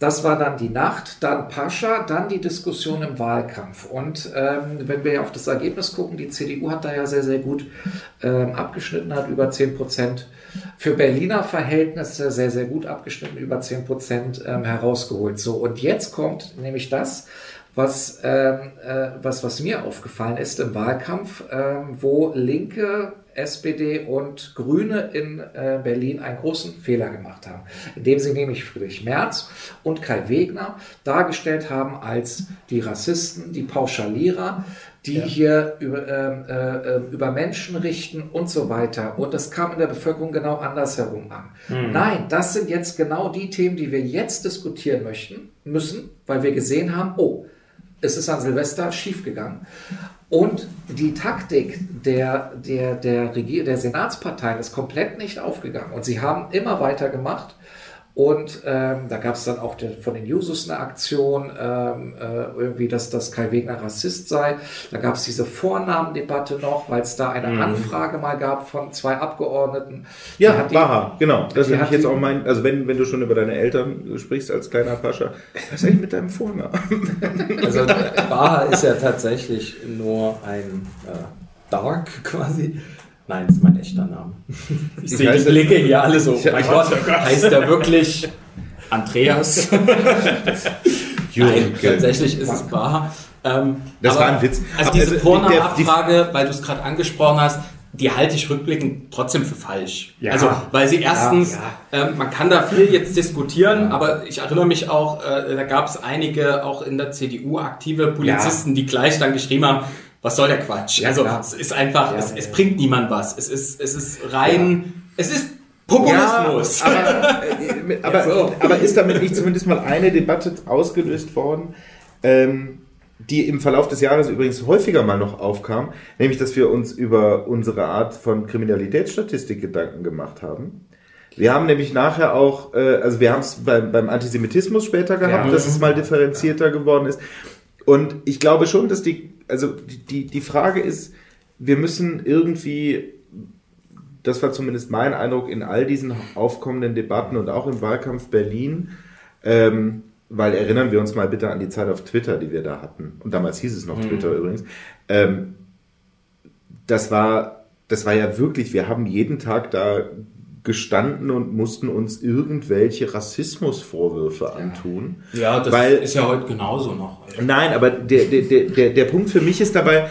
Das war dann die Nacht, dann Pascha, dann die Diskussion im Wahlkampf. Und ähm, wenn wir auf das Ergebnis gucken, die CDU hat da ja sehr, sehr gut ähm, abgeschnitten, hat über 10 Prozent für Berliner Verhältnisse sehr, sehr gut abgeschnitten, über 10 Prozent ähm, herausgeholt. So, und jetzt kommt nämlich das, was, ähm, äh, was, was mir aufgefallen ist im Wahlkampf, ähm, wo Linke, SPD und Grüne in äh, Berlin einen großen Fehler gemacht haben, indem sie nämlich Friedrich Merz und Kai Wegner dargestellt haben als die Rassisten, die Pauschalierer, die hier über, ähm, äh, äh, über Menschen richten und so weiter. Und das kam in der Bevölkerung genau andersherum an. Nein, das sind jetzt genau die Themen, die wir jetzt diskutieren möchten, müssen, weil wir gesehen haben, oh, es ist an Silvester schiefgegangen. Und die Taktik der, der, der, Regier der Senatsparteien ist komplett nicht aufgegangen. Und sie haben immer weiter gemacht. Und ähm, da gab es dann auch den, von den Jusos eine Aktion, ähm, äh, irgendwie, dass das Kai Wegner Rassist sei. Da gab es diese Vornamendebatte noch, weil es da eine Anfrage mal gab von zwei Abgeordneten. Ja, Baha, genau. Das ist hat jetzt auch mein, also wenn, wenn du schon über deine Eltern sprichst als kleiner Pascha, was ist eigentlich mit deinem Vornamen? [laughs] Also Baha ist ja tatsächlich nur ein äh, Dark quasi. Nein, das ist mein echter Name. [laughs] Ich sehe die Blicke hier alle so. Ich- mein Gott, heißt er wirklich Andreas? [laughs] Nein, tatsächlich ist es Baha. Ähm, Das aber- war ein Witz. Also Aber diese Vornamenabfrage, weil du es gerade angesprochen hast, die halte ich rückblickend trotzdem für falsch. Ja. Also, weil sie erstens, Ja, ähm, man kann da viel jetzt diskutieren, aber ich erinnere mich auch, äh, da gab es einige auch in der CDU aktive Polizisten, die gleich dann geschrieben haben, was soll der Quatsch? Ja, also klar. es ist einfach, Ja, es, es bringt niemand was. Es ist, es ist rein, es ist Populismus. Aber, äh, aber, [laughs] So. aber ist damit nicht zumindest mal eine Debatte ausgelöst worden, ähm, die im Verlauf des Jahres übrigens häufiger mal noch aufkam, nämlich dass wir uns über unsere Art von Kriminalitätsstatistik Gedanken gemacht haben. Wir haben nämlich nachher auch, äh, also wir haben es beim, beim Antisemitismus später gehabt, Ja. dass es mal differenzierter geworden ist. Und ich glaube schon, dass die, also die, die, Frage ist, wir müssen irgendwie das war zumindest mein Eindruck in all diesen aufkommenden Debatten und auch im Wahlkampf Berlin, ähm, weil erinnern wir uns mal bitte an die Zeit auf Twitter, die wir da hatten. Und damals hieß es noch Twitter übrigens. Ähm, das war, das war ja wirklich, wir haben jeden Tag da gestanden und mussten uns irgendwelche Rassismusvorwürfe antun. ja, das Weil- ist ja heute genauso noch. Nein, aber der, der, der, der, der Punkt für mich ist dabei,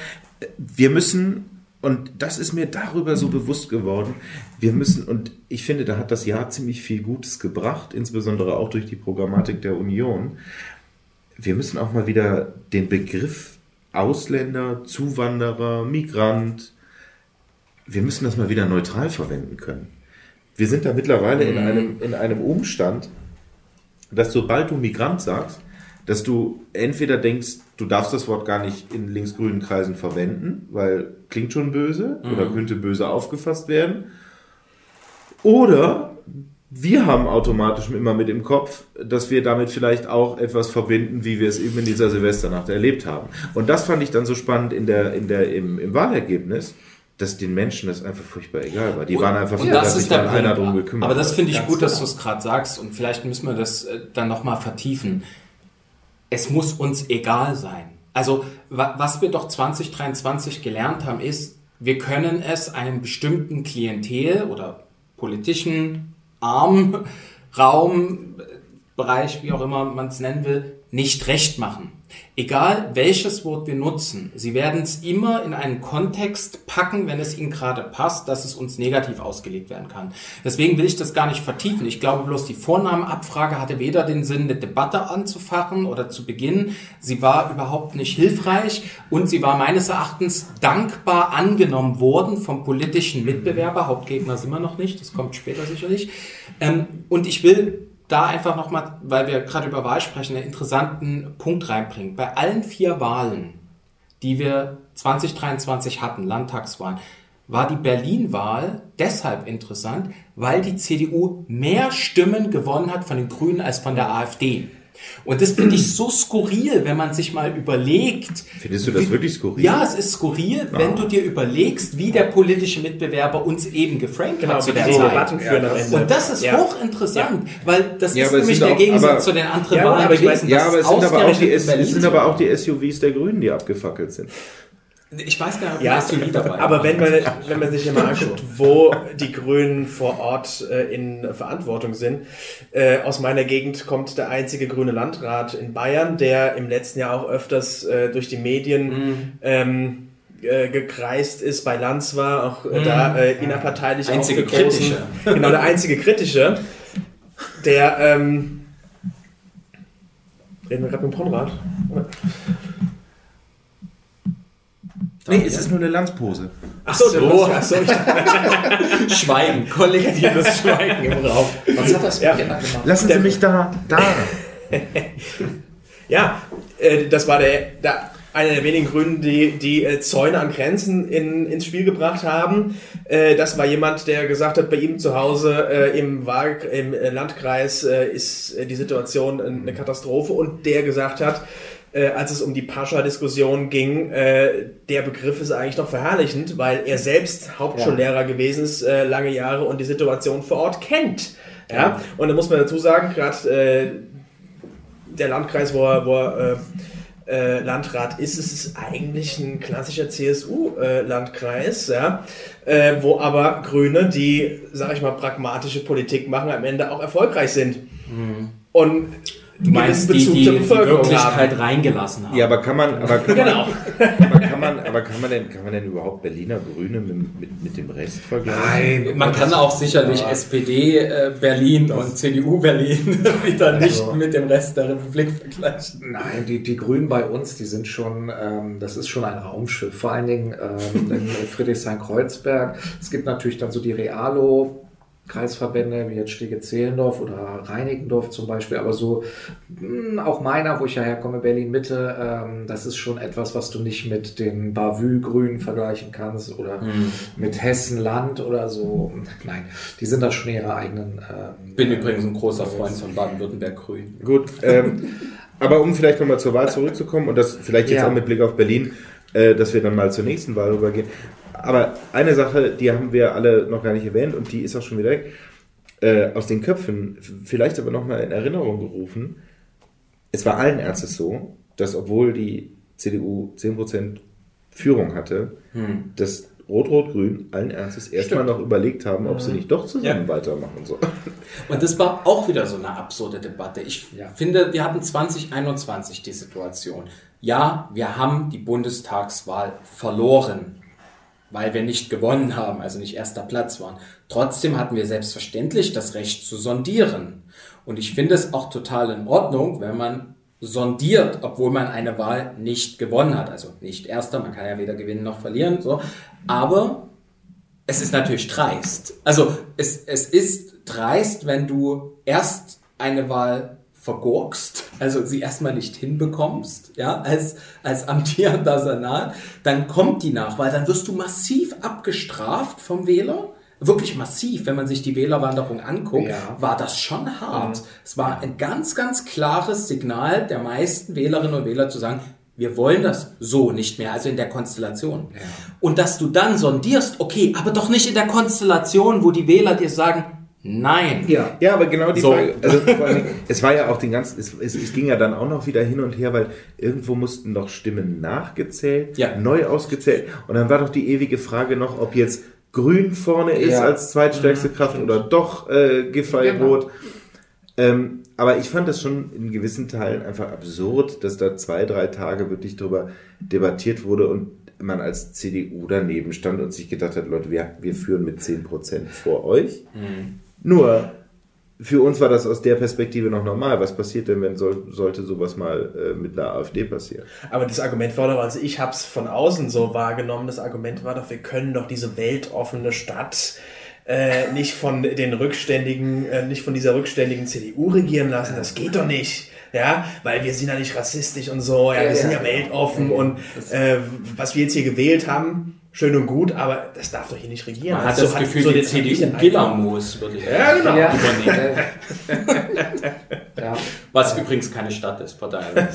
wir müssen, und das ist mir darüber so bewusst geworden, wir müssen, und ich finde, da hat das Jahr ziemlich viel Gutes gebracht, insbesondere auch durch die Programmatik der Union. Wir müssen auch mal wieder den Begriff Ausländer, Zuwanderer, Migrant, wir müssen das mal wieder neutral verwenden können. Wir sind da mittlerweile in einem, in einem Umstand, dass sobald du Migrant sagst, dass du entweder denkst, du darfst das Wort gar nicht in linksgrünen Kreisen verwenden, weil klingt schon böse oder könnte böse aufgefasst werden. Oder wir haben automatisch immer mit im Kopf, dass wir damit vielleicht auch etwas verbinden, wie wir es eben in dieser Silvesternacht erlebt haben. Und das fand ich dann so spannend in der, in der, im, im Wahlergebnis, dass den Menschen das einfach furchtbar egal war. Die Und- waren einfach und froh, das dass sich dann einer drum gekümmert Aber das finde ich gut, dass du es gerade sagst und vielleicht müssen wir das äh, dann nochmal vertiefen. Es muss uns egal sein. Also wa was wir doch 2023 gelernt haben, ist, wir können es einem bestimmten Klientel oder politischen Arm, [laughs] Raum, äh, Bereich, wie auch immer man es nennen will, nicht recht machen. Egal welches Wort wir nutzen, sie werden es immer in einen Kontext packen, wenn es ihnen gerade passt, dass es uns negativ ausgelegt werden kann. Deswegen will ich das gar nicht vertiefen. Ich glaube bloß, die Vornamenabfrage hatte weder den Sinn, eine Debatte anzufachen oder zu beginnen. Sie war überhaupt nicht hilfreich und sie war meines Erachtens dankbar angenommen worden vom politischen Mitbewerber. Hauptgegner sind wir noch nicht, das kommt später sicherlich. Ähm, und ich will da einfach nochmal, weil wir gerade über Wahl sprechen, einen interessanten Punkt reinbringen. Bei allen vier Wahlen, die wir 2023 hatten, Landtagswahlen, war die Berlin-Wahl deshalb interessant, weil die CDU mehr Stimmen gewonnen hat von den Grünen als von der AfD. Und das finde ich [clears throat] so skurril, wenn man sich mal überlegt. Findest du das wirklich skurril? Ja, es ist skurril, wenn du dir überlegst, wie der politische Mitbewerber uns eben geframed Genau, hat wie zu der die Zeit. Debatten führen am Ende. Und das ist Ja. hochinteressant, weil das Ja, ist nämlich der auch- Gegensatz aber- zu den anderen Ja, Wahlen aber ich gewesen. Ja, aber es sind aber, auch die, es sind aber auch die SUVs der Grünen, die abgefackelt sind. Ich weiß gar nicht, ob Ja, ja, SUV dabei aber wenn man, wenn man sich immer anguckt, [laughs] wo die Grünen vor Ort äh, in Verantwortung sind, äh, aus meiner Gegend kommt der einzige grüne Landrat in Bayern, der im letzten Jahr auch öfters äh, durch die Medien Mhm. ähm, äh, gekreist ist, bei Lanz war, auch äh, da äh, innerparteilich Mhm. Einzige kritische. Genau, der einzige kritische, der ähm, Reden wir gerade mit Konrad? Nee, es ist nur eine Landspose. Ach so, so. ach [laughs] so Schweigen, kollektives Schweigen im Raum. Was hat das Ja. Gemacht? Lassen Sie mich da, da. [laughs] Ja, äh, das war der, der einer der wenigen Grünen, die die äh, Zäune an Grenzen in, ins Spiel gebracht haben. Äh, das war jemand, der gesagt hat, bei ihm zu Hause äh, im, Wahl, im äh, Landkreis äh, ist äh, die Situation eine Katastrophe und der gesagt hat, äh, als es um die Pascha-Diskussion ging, äh, der Begriff ist eigentlich noch verherrlichend, weil er selbst Hauptschullehrer gewesen ist, äh, lange Jahre und die Situation vor Ort kennt. Ja, und da muss man dazu sagen, gerade äh, der Landkreis, wo er, wo er äh, äh, Landrat ist, es ist eigentlich ein klassischer CSU-Landkreis, ja, wo aber Grüne, die, sag ich mal, pragmatische Politik machen, am Ende auch erfolgreich sind. Und Du meinst, die, die, die Wirklichkeit reingelassen haben. Ja, aber kann man, aber kann Genau. man, aber kann man, aber kann man denn, kann man denn überhaupt Berliner Grüne mit, mit, mit dem Rest vergleichen? Man kann auch sicherlich SPD äh, Berlin und CDU Berlin [laughs] wieder nicht Also- mit dem Rest der Republik vergleichen. Nein, die, die Grünen bei uns, die sind schon, ähm, das ist schon ein Raumschiff. Vor allen Dingen ähm, in Friedrichshain-Kreuzberg. Es gibt natürlich dann so die Realo. Kreisverbände wie jetzt Stege-Zehlendorf oder Reinickendorf zum Beispiel, aber so mh, auch meiner, wo ich ja herkomme, Berlin-Mitte, ähm, das ist schon etwas, was du nicht mit den Bavü-Grünen vergleichen kannst oder mit Hessen-Land oder so. Nein, die sind da schon ihre eigenen. Ähm, Bin übrigens ein großer Freund von Baden-Württemberg Grün. Gut, ähm, aber um vielleicht nochmal zur Wahl zurückzukommen und das vielleicht jetzt Ja. auch mit Blick auf Berlin, äh, dass wir dann mal zur nächsten Wahl rübergehen. Aber eine Sache, die haben wir alle noch gar nicht erwähnt und die ist auch schon wieder weg, äh, aus den Köpfen, vielleicht aber nochmal in Erinnerung gerufen. Es war allen Ernstes so, dass obwohl die CDU 10% Führung hatte, dass Rot-Rot-Grün allen Ernstes erstmal noch überlegt haben, ob sie nicht doch zusammen weitermachen sollen. [laughs] Und das war auch wieder so eine absurde Debatte. Ich Ja. finde, wir hatten 2021 die Situation. Ja, wir haben die Bundestagswahl verloren, weil wir nicht gewonnen haben, also nicht erster Platz waren. Trotzdem hatten wir selbstverständlich das Recht zu sondieren. Und ich finde es auch total in Ordnung, wenn man sondiert, obwohl man eine Wahl nicht gewonnen hat. Also nicht erster, man kann ja weder gewinnen noch verlieren, so. Aber es ist natürlich dreist. Also es, es ist dreist, wenn du erst eine Wahl vergurkst, also sie erstmal nicht hinbekommst, ja, als, als amtierender Senat, dann kommt die Nachwahl, dann wirst du massiv abgestraft vom Wähler. Wirklich massiv, wenn man sich die Wählerwanderung anguckt, Ja. war das schon hart. Es war ein ganz, ganz klares Signal der meisten Wählerinnen und Wähler zu sagen, wir wollen das so nicht mehr, also in der Konstellation. Und dass du dann sondierst, okay, aber doch nicht in der Konstellation, wo die Wähler dir sagen, nein. Ja. Ja, aber genau die So. Frage. [laughs] Also Dingen, es war ja auch den ganzen, es, es, es ging ja dann auch noch wieder hin und her, weil irgendwo mussten noch Stimmen nachgezählt, Ja. neu ausgezählt. Und dann war doch die ewige Frage noch, ob jetzt Grün vorne ist Ja. als zweitstärkste Kraft oder doch äh, Giffey Genau. Ähm, aber ich fand das schon in gewissen Teilen einfach absurd, dass da zwei, drei Tage wirklich drüber debattiert wurde und man als CDU daneben stand und sich gedacht hat, Leute, wir, wir führen mit 10% vor euch. Nur, für uns war das aus der Perspektive noch normal. Was passiert denn, wenn soll, sollte sowas mal äh, mit einer AfD passieren? Aber das Argument war doch, also ich habe es von außen so wahrgenommen, das Argument war doch, wir können doch diese weltoffene Stadt äh, nicht von den rückständigen, äh, nicht von dieser rückständigen CDU regieren lassen. Das geht doch nicht. Ja, weil wir sind ja nicht rassistisch und so, ja, Ja, wir sind ja. ja weltoffen und äh, was wir jetzt hier gewählt haben, schön und gut, aber das darf doch hier nicht regieren. Man hat Also das Gefühl, so die CDU. Gillermoos würde ich Ja, genau. Ja. übernehmen. [laughs] Ja. Was übrigens keine Stadt ist, von daher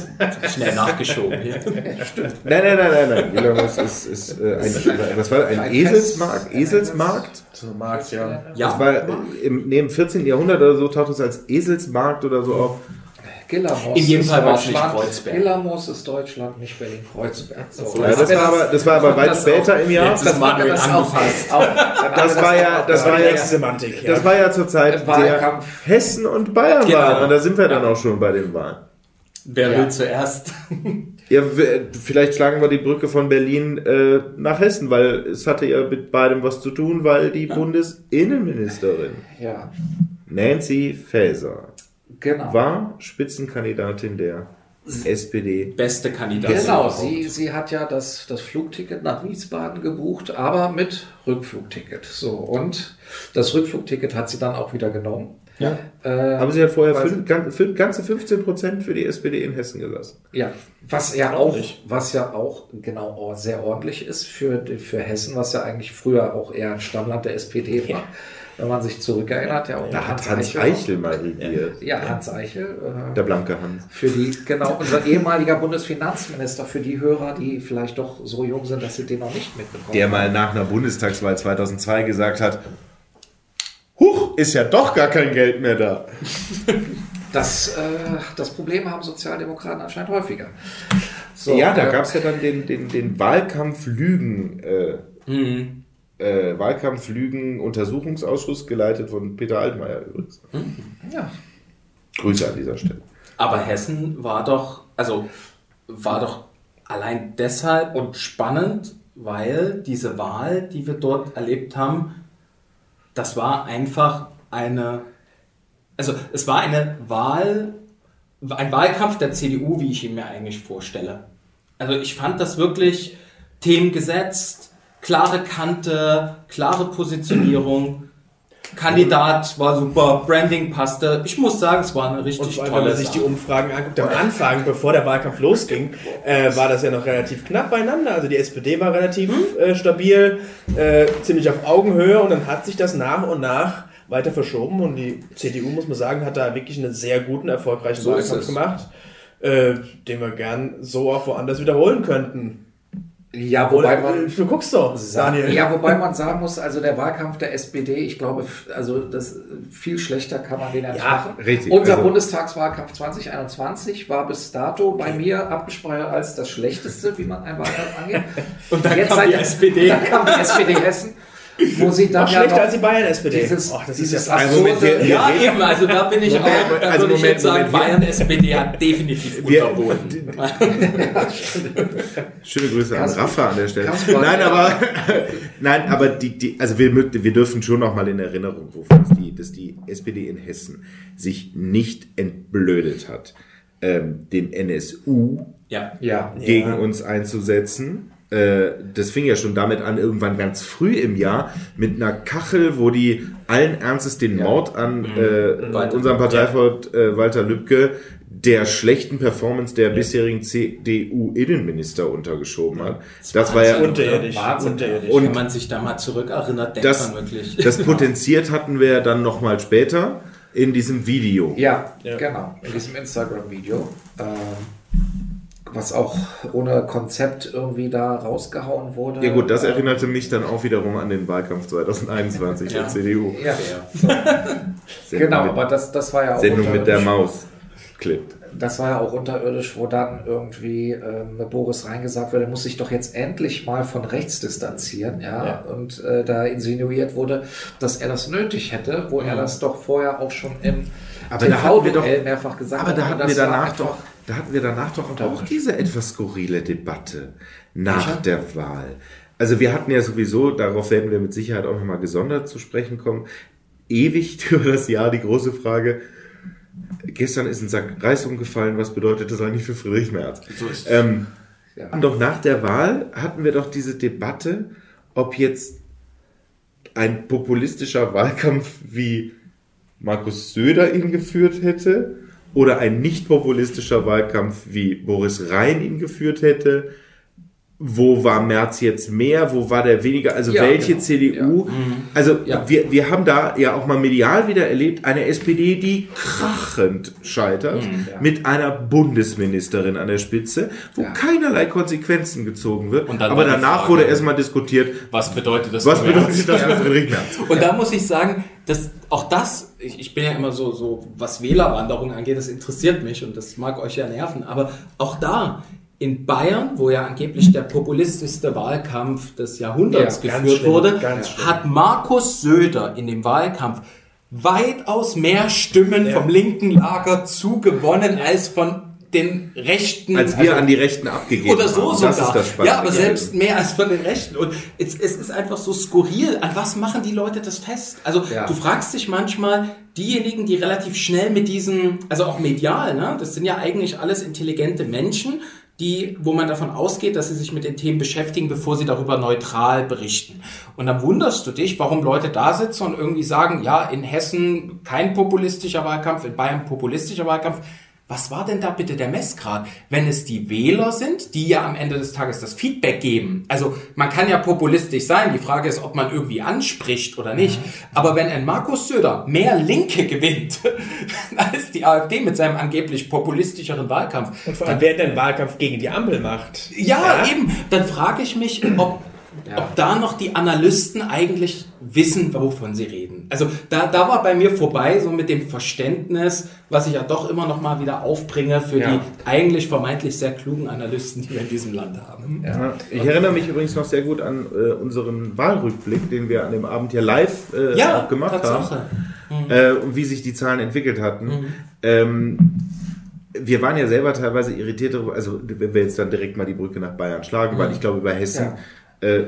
schnell nachgeschoben hier. Nein, nein, nein, nein, nein. Wilhelmus ist, ist äh, ein, was war das? ein Eselsmarkt? Eselsmarkt? So Markt, ja. Das Ja, war äh, im, im 14. Jahrhundert oder so taucht es als Eselsmarkt oder so auf. Gillermoos In jedem Fall war es nicht. Kreuzberg. Gillermoos ist Deutschland, nicht Berlin-Kreuzberg. So, Ja, das, war aber, das war aber weit später im Jahr. Jetzt das war das auch, angefasst. [laughs] auch, Das war ja- das war ja- Semantik. Ja. Das war ja zur Zeit der Hessen und Bayern Genau. waren. Und da sind wir dann auch schon bei den Wahlen. Wer Ja. will zuerst? [laughs] Ja, vielleicht schlagen wir die Brücke von Berlin äh, nach Hessen, weil es hatte ja mit beidem was zu tun, weil die Bundesinnenministerin Ja, Nancy Faeser genau. war Spitzenkandidatin der SPD. Beste Kandidat. Genau, überhaupt. sie, sie hat ja das, das Flugticket nach Wiesbaden gebucht, aber mit Rückflugticket. So, und das Rückflugticket hat sie dann auch wieder genommen. Ja. Äh, Aber sie hat vorher Weil- fün- gan- fün- ganze 15 Prozent für die SPD in Hessen gelassen. Ja, was ja auch, was ja auch genau sehr ordentlich ist für, für Hessen, was ja eigentlich früher auch eher ein Stammland der SPD war. Wenn man sich zurückerinnert, ja, Da hat Hans Eichel mal regiert. Ja, Hans Eichel. Äh, Der blanke Hans. für die, genau, unser ehemaliger Bundesfinanzminister, für die Hörer, die vielleicht doch so jung sind, dass sie den noch nicht mitbekommen Der mal nach einer Bundestagswahl 2002 gesagt hat, Huch, ist ja doch gar kein Geld mehr da. [laughs] Das, äh, das Problem haben Sozialdemokraten anscheinend häufiger. So, ja, da äh, gab es ja dann den, den, den Wahlkampf-Lügen, äh, Mhm. Äh, Wahlkampf-Lügen-Untersuchungsausschuss geleitet von Peter Altmaier übrigens. Ja, Grüße an dieser Stelle. Aber Hessen war doch, also war doch allein deshalb und spannend, weil diese Wahl, die wir dort erlebt haben, das war einfach eine, also es war eine Wahl, ein Wahlkampf der CDU, wie ich ihn mir eigentlich vorstelle. Also ich fand das wirklich Themen gesetzt, klare Kante, klare Positionierung. Kandidat war super, Branding passte. Ich muss sagen, es war eine Und richtig vor allem, wenn tolle man sich die. Umfragen anguckt, am Anfang, bevor der Wahlkampf losging, äh, war das ja noch relativ knapp beieinander. Also die SPD war relativ äh, stabil, äh, ziemlich auf Augenhöhe und dann hat sich das nach und nach weiter verschoben und die CDU, muss man sagen, hat da wirklich einen sehr guten, erfolgreichen So Wahlkampf gemacht, äh, den wir gern so auch woanders wiederholen könnten. Ja wobei man. du guckst doch, Daniel. Ja, wobei man sagen muss, also der Wahlkampf der SPD, ich glaube, also das viel schlechter kann man den ja nicht Ja, machen. richtig. Unser Also- Bundestagswahlkampf 2021 war bis dato bei mir abgespeichert als das schlechteste, wie man einen Wahlkampf angeht. [laughs] Und dann Jetzt kam seit- die SPD. [laughs] Dann kam die SPD Hessen, wo sie dann Noch ja schlechter als die Bayern-SPD. dieses, Och, das ist dieses ja Also Moment, wir- absurde, wir- Ja, eben, also da bin ich auch, da also würde ich Moment, jetzt sagen, Moment, wir- Bayern SPD hat definitiv unterboten. [laughs] Schöne Grüße an Rafa an der Stelle. Nein, ja. aber, [laughs] nein, aber die, die, also wir, wir dürfen schon noch mal in Erinnerung rufen, dass die, dass die SPD in Hessen sich nicht entblödet hat, ähm, den NSU Ja. ja, gegen uns einzusetzen. Äh, Das fing ja schon damit an, irgendwann ganz früh im Jahr, mit einer Kachel, wo die allen Ernstes den Mord an äh, Walter unserem Lübcke. Parteivogt äh, Walter Lübcke der schlechten Performance der bisherigen CDU-Innenminister untergeschoben hat. Das war ja, Unterirdisch. Wahnsinn. Unterirdisch. Und- Wenn man sich da mal zurückerinnert, denkt das, man wirklich. das [laughs] potenziert hatten wir dann nochmal später in diesem Video. Ja, Ja. genau. In diesem Instagram-Video. Ähm, was auch ohne Konzept irgendwie da rausgehauen wurde. Ja gut, das Ähm, erinnerte mich dann auch wiederum an den Wahlkampf [laughs] 2021 der Ja. CDU. [laughs] Ja, Sendung genau, mit, aber das, das war ja auch Sendung mit der. Maus. Clip. Das war ja auch unterirdisch, wo dann irgendwie ähm, Boris reingesagt wurde, er muss sich doch jetzt endlich mal von rechts distanzieren, ja, Ja. und äh, da insinuiert wurde, dass er das nötig hätte, wo er Mhm. das doch vorher auch schon im Aber da hatten wir doch- TV-Duell mehrfach gesagt Aber da hat. hatten wir danach doch, da hatten wir danach doch auch Unterirdisch. diese etwas skurrile Debatte nach Welche? der Wahl. Also wir hatten ja sowieso, darauf werden wir mit Sicherheit auch nochmal gesondert zu sprechen kommen, ewig [laughs] über das Jahr die große Frage, gestern ist ein Sack Reis umgefallen, was bedeutet das eigentlich für Friedrich Merz? So ist es. Ähm, Ja. doch nach der Wahl hatten wir doch diese Debatte, ob jetzt ein populistischer Wahlkampf wie Markus Söder ihn geführt hätte oder ein nicht populistischer Wahlkampf wie Boris Rhein ihn geführt hätte. Wo war Merz jetzt mehr? Wo war der weniger? Also Ja, welche genau. CDU? Also Ja. wir, wir haben da ja auch mal medial wieder erlebt, eine SPD, die krachend scheitert, mit einer Bundesministerin an der Spitze, wo Ja. keinerlei Konsequenzen gezogen wird. Aber danach Frage- wurde erstmal diskutiert, Was bedeutet das? was bedeutet das für Friedrich Merz? Und da muss ich sagen, dass auch das, ich, ich bin ja immer so, so, was Wählerwanderung angeht, das interessiert mich und das mag euch ja nerven, aber auch da, in Bayern, wo ja angeblich der populistischste Wahlkampf des Jahrhunderts Ja, geführt schlimm, wurde, hat Markus Söder in dem Wahlkampf weitaus mehr Stimmen Ja. vom linken Lager zugewonnen als von den Rechten. Als wir also- an die Rechten abgegeben oder so haben. sogar. Das ist das Spannende. ja, aber selbst mehr als von den Rechten. Und es, es ist einfach so skurril. An was machen die Leute das fest? Also Ja. du fragst dich manchmal, diejenigen, die relativ schnell mit diesen, also auch medial, ne, das sind ja eigentlich alles intelligente Menschen, die, wo man davon ausgeht, dass sie sich mit den Themen beschäftigen, bevor sie darüber neutral berichten. Und dann wunderst du dich, warum Leute da sitzen und irgendwie sagen, ja, in Hessen kein populistischer Wahlkampf, in Bayern populistischer Wahlkampf. Was war denn da bitte der Messgrad? Wenn es die Wähler sind, die ja am Ende des Tages das Feedback geben. Also man kann ja populistisch sein. Die Frage ist, ob man irgendwie anspricht oder nicht. Aber wenn ein Markus Söder mehr Linke gewinnt [laughs] als die AfD mit seinem angeblich populistischeren Wahlkampf, Und vor allem, wer den Wahlkampf gegen die Ampel macht. ja, eben. Dann frage ich mich, ob, ob da noch die Analysten eigentlich wissen, wovon sie reden. Also da, da war bei mir vorbei, so mit dem Verständnis, was ich ja doch immer noch mal wieder aufbringe für Ja. die eigentlich vermeintlich sehr klugen Analysten, die wir in diesem Land haben. Ja, ich erinnere mich übrigens noch sehr gut an äh, unseren Wahlrückblick, den wir an dem Abend hier live äh, Ja, auch gemacht Tatsache. haben äh, und wie sich die Zahlen entwickelt hatten. Ähm, wir waren ja selber teilweise irritiert darüber, also wenn wir jetzt dann direkt mal die Brücke nach Bayern schlagen, weil ich glaube, über Hessen äh,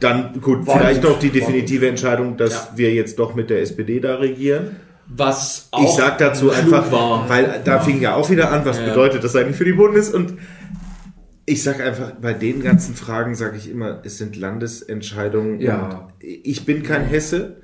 dann gut, War vielleicht noch die definitive Entscheidung, dass Ja. wir jetzt doch mit der SPD da regieren. Was auch Ich sag dazu einfach, war. weil da fing ja auch wieder an, was Ja. bedeutet das eigentlich für die Bundes und ich sag einfach, bei den ganzen Fragen sage ich immer, es sind Landesentscheidungen. Ja. Ich bin kein Hesse.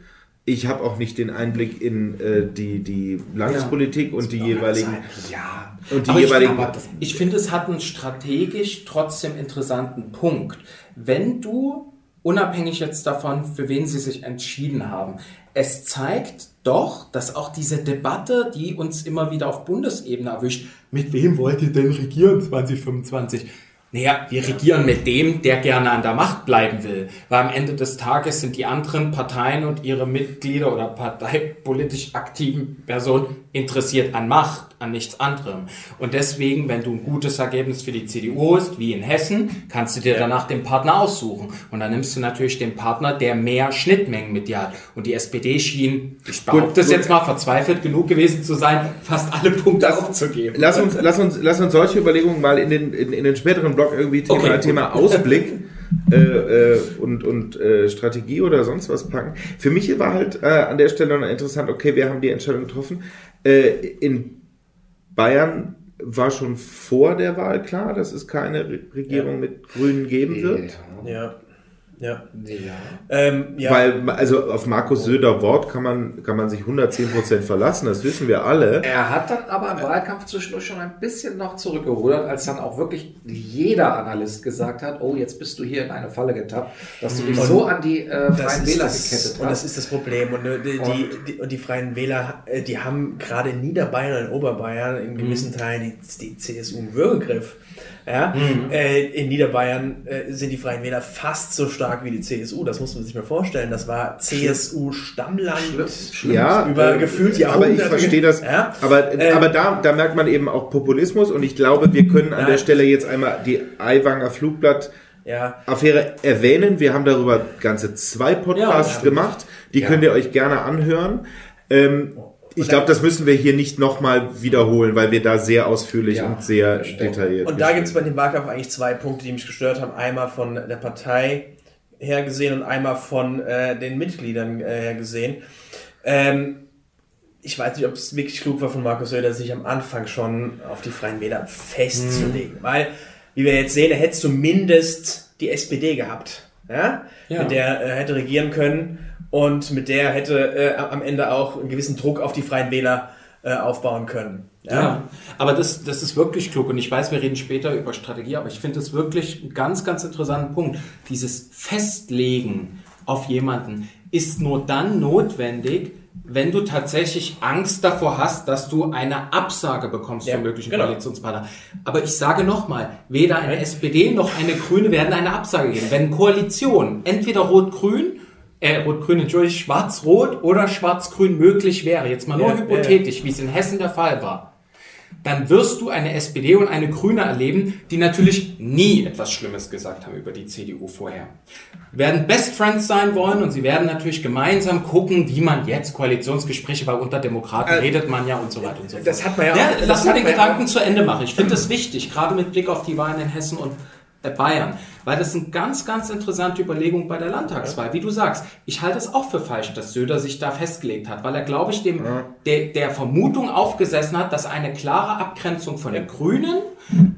Ich habe auch nicht den Einblick in äh, die, die Landespolitik und die jeweiligen Ja. und die Aber ich, jeweiligen. finde- ich finde, es hat einen strategisch trotzdem interessanten Punkt. Wenn du, unabhängig jetzt davon, für wen sie sich entschieden haben, es zeigt doch, dass auch diese Debatte, die uns immer wieder auf Bundesebene erwischt, mit wem wollt ihr denn regieren 2025? Naja, wir regieren mit dem, der gerne an der Macht bleiben will. Weil am Ende des Tages sind die anderen Parteien und ihre Mitglieder oder parteipolitisch aktiven Personen interessiert an Macht, an nichts anderem. Und deswegen, wenn du ein gutes Ergebnis für die CDU hast, wie in Hessen, kannst du dir danach den Partner aussuchen. Und dann nimmst du natürlich den Partner, der mehr Schnittmengen mit dir hat. Und die SPD schien, ich behaupte es jetzt mal, verzweifelt genug gewesen zu sein, fast alle Punkte aufzugeben. Lass uns, lass uns, lass uns solche Überlegungen mal in den, in, in den späteren Blog irgendwie Thema, Okay. Thema Ausblick äh, äh, und, und äh, Strategie oder sonst was packen. Für mich war halt äh, an der Stelle noch interessant, okay, wir haben die Entscheidung getroffen. Äh, in Bayern war schon vor der Wahl klar, dass es keine Re Regierung mit Grünen geben wird. Ja. Ja. Ja. Ähm, ja. Weil, also auf Markus Söder Wort kann man, kann man sich 110% verlassen, das wissen wir alle. Er hat dann aber im Wahlkampf zwischendurch schon ein bisschen noch zurückgerudert, als dann auch wirklich jeder Analyst gesagt hat, oh, jetzt bist du hier in eine Falle getappt, dass du dich so an die äh, Freien Wähler das, gekettet und das hast. ist das Problem. Und äh, die, die, die, und die Freien Wähler, äh, die haben gerade in Niederbayern und in Oberbayern in gewissen Teilen die, die CSU im Würgegriff. Ja? Äh, in Niederbayern äh, sind die Freien Wähler fast so stark wie die CSU. Das muss man sich mal vorstellen. Das war CSU-Stammland. Schlimm. Ja, Über äh, gefühlt Aber ich Jahrhunderte. verstehe das. Ja? Aber, Äh, aber da, da merkt man eben auch Populismus und ich glaube, wir können an Nein. der Stelle jetzt einmal die Aiwanger Flugblatt Ja. Affäre erwähnen. Wir haben darüber ganze zwei Podcasts Ja, gemacht. Die Ja. könnt ihr euch gerne anhören. Ähm, ich glaube, das müssen wir hier nicht nochmal wiederholen, weil wir da sehr ausführlich Ja, und sehr detailliert Und da gibt es bei dem Wahlkampf eigentlich zwei Punkte, die mich gestört haben. Einmal von der Partei her gesehen und einmal von äh, den Mitgliedern äh, her gesehen. Ähm, ich weiß nicht, ob es wirklich klug war von Markus Söder, sich am Anfang schon auf die Freien Wähler festzulegen. Weil, wie wir jetzt sehen, er hätte zumindest die SPD gehabt. Ja? Ja. Mit der er hätte regieren können und mit der hätte äh, am Ende auch einen gewissen Druck auf die Freien Wähler äh, aufbauen können. Ja, aber das, das ist wirklich klug und ich weiß, wir reden später über Strategie, aber ich finde es wirklich einen ganz, ganz interessanten Punkt. Dieses Festlegen auf jemanden ist nur dann notwendig, wenn du tatsächlich Angst davor hast, dass du eine Absage bekommst Ja, vom möglichen genau. Koalitionspartner. Aber ich sage nochmal, weder eine SPD noch eine Grüne werden eine Absage geben. Wenn Koalition entweder Rot-Grün, äh, Rot-Grün, entschuldige, Schwarz-Rot oder Schwarz-Grün möglich wäre, jetzt mal nur Ja, ja, ja. hypothetisch, wie es in Hessen der Fall war, dann wirst du eine SPD und eine Grüne erleben, die natürlich nie etwas Schlimmes gesagt haben über die CDU vorher. Werden Best Friends sein wollen und sie werden natürlich gemeinsam gucken, wie man jetzt Koalitionsgespräche, weil unter Demokraten Äh, redet man ja und so weiter und so fort. das hat man ja auch- ja lass mal den Gedanken zu Ende machen. Ich finde das wichtig, gerade mit Blick auf die Wahlen in Hessen und Bayern, weil das eine ganz, ganz interessante Überlegung bei der Landtagswahl. Wie du sagst, ich halte es auch für falsch, dass Söder sich da festgelegt hat, weil er, glaube ich, dem, der, der Vermutung aufgesessen hat, dass eine klare Abgrenzung von den Grünen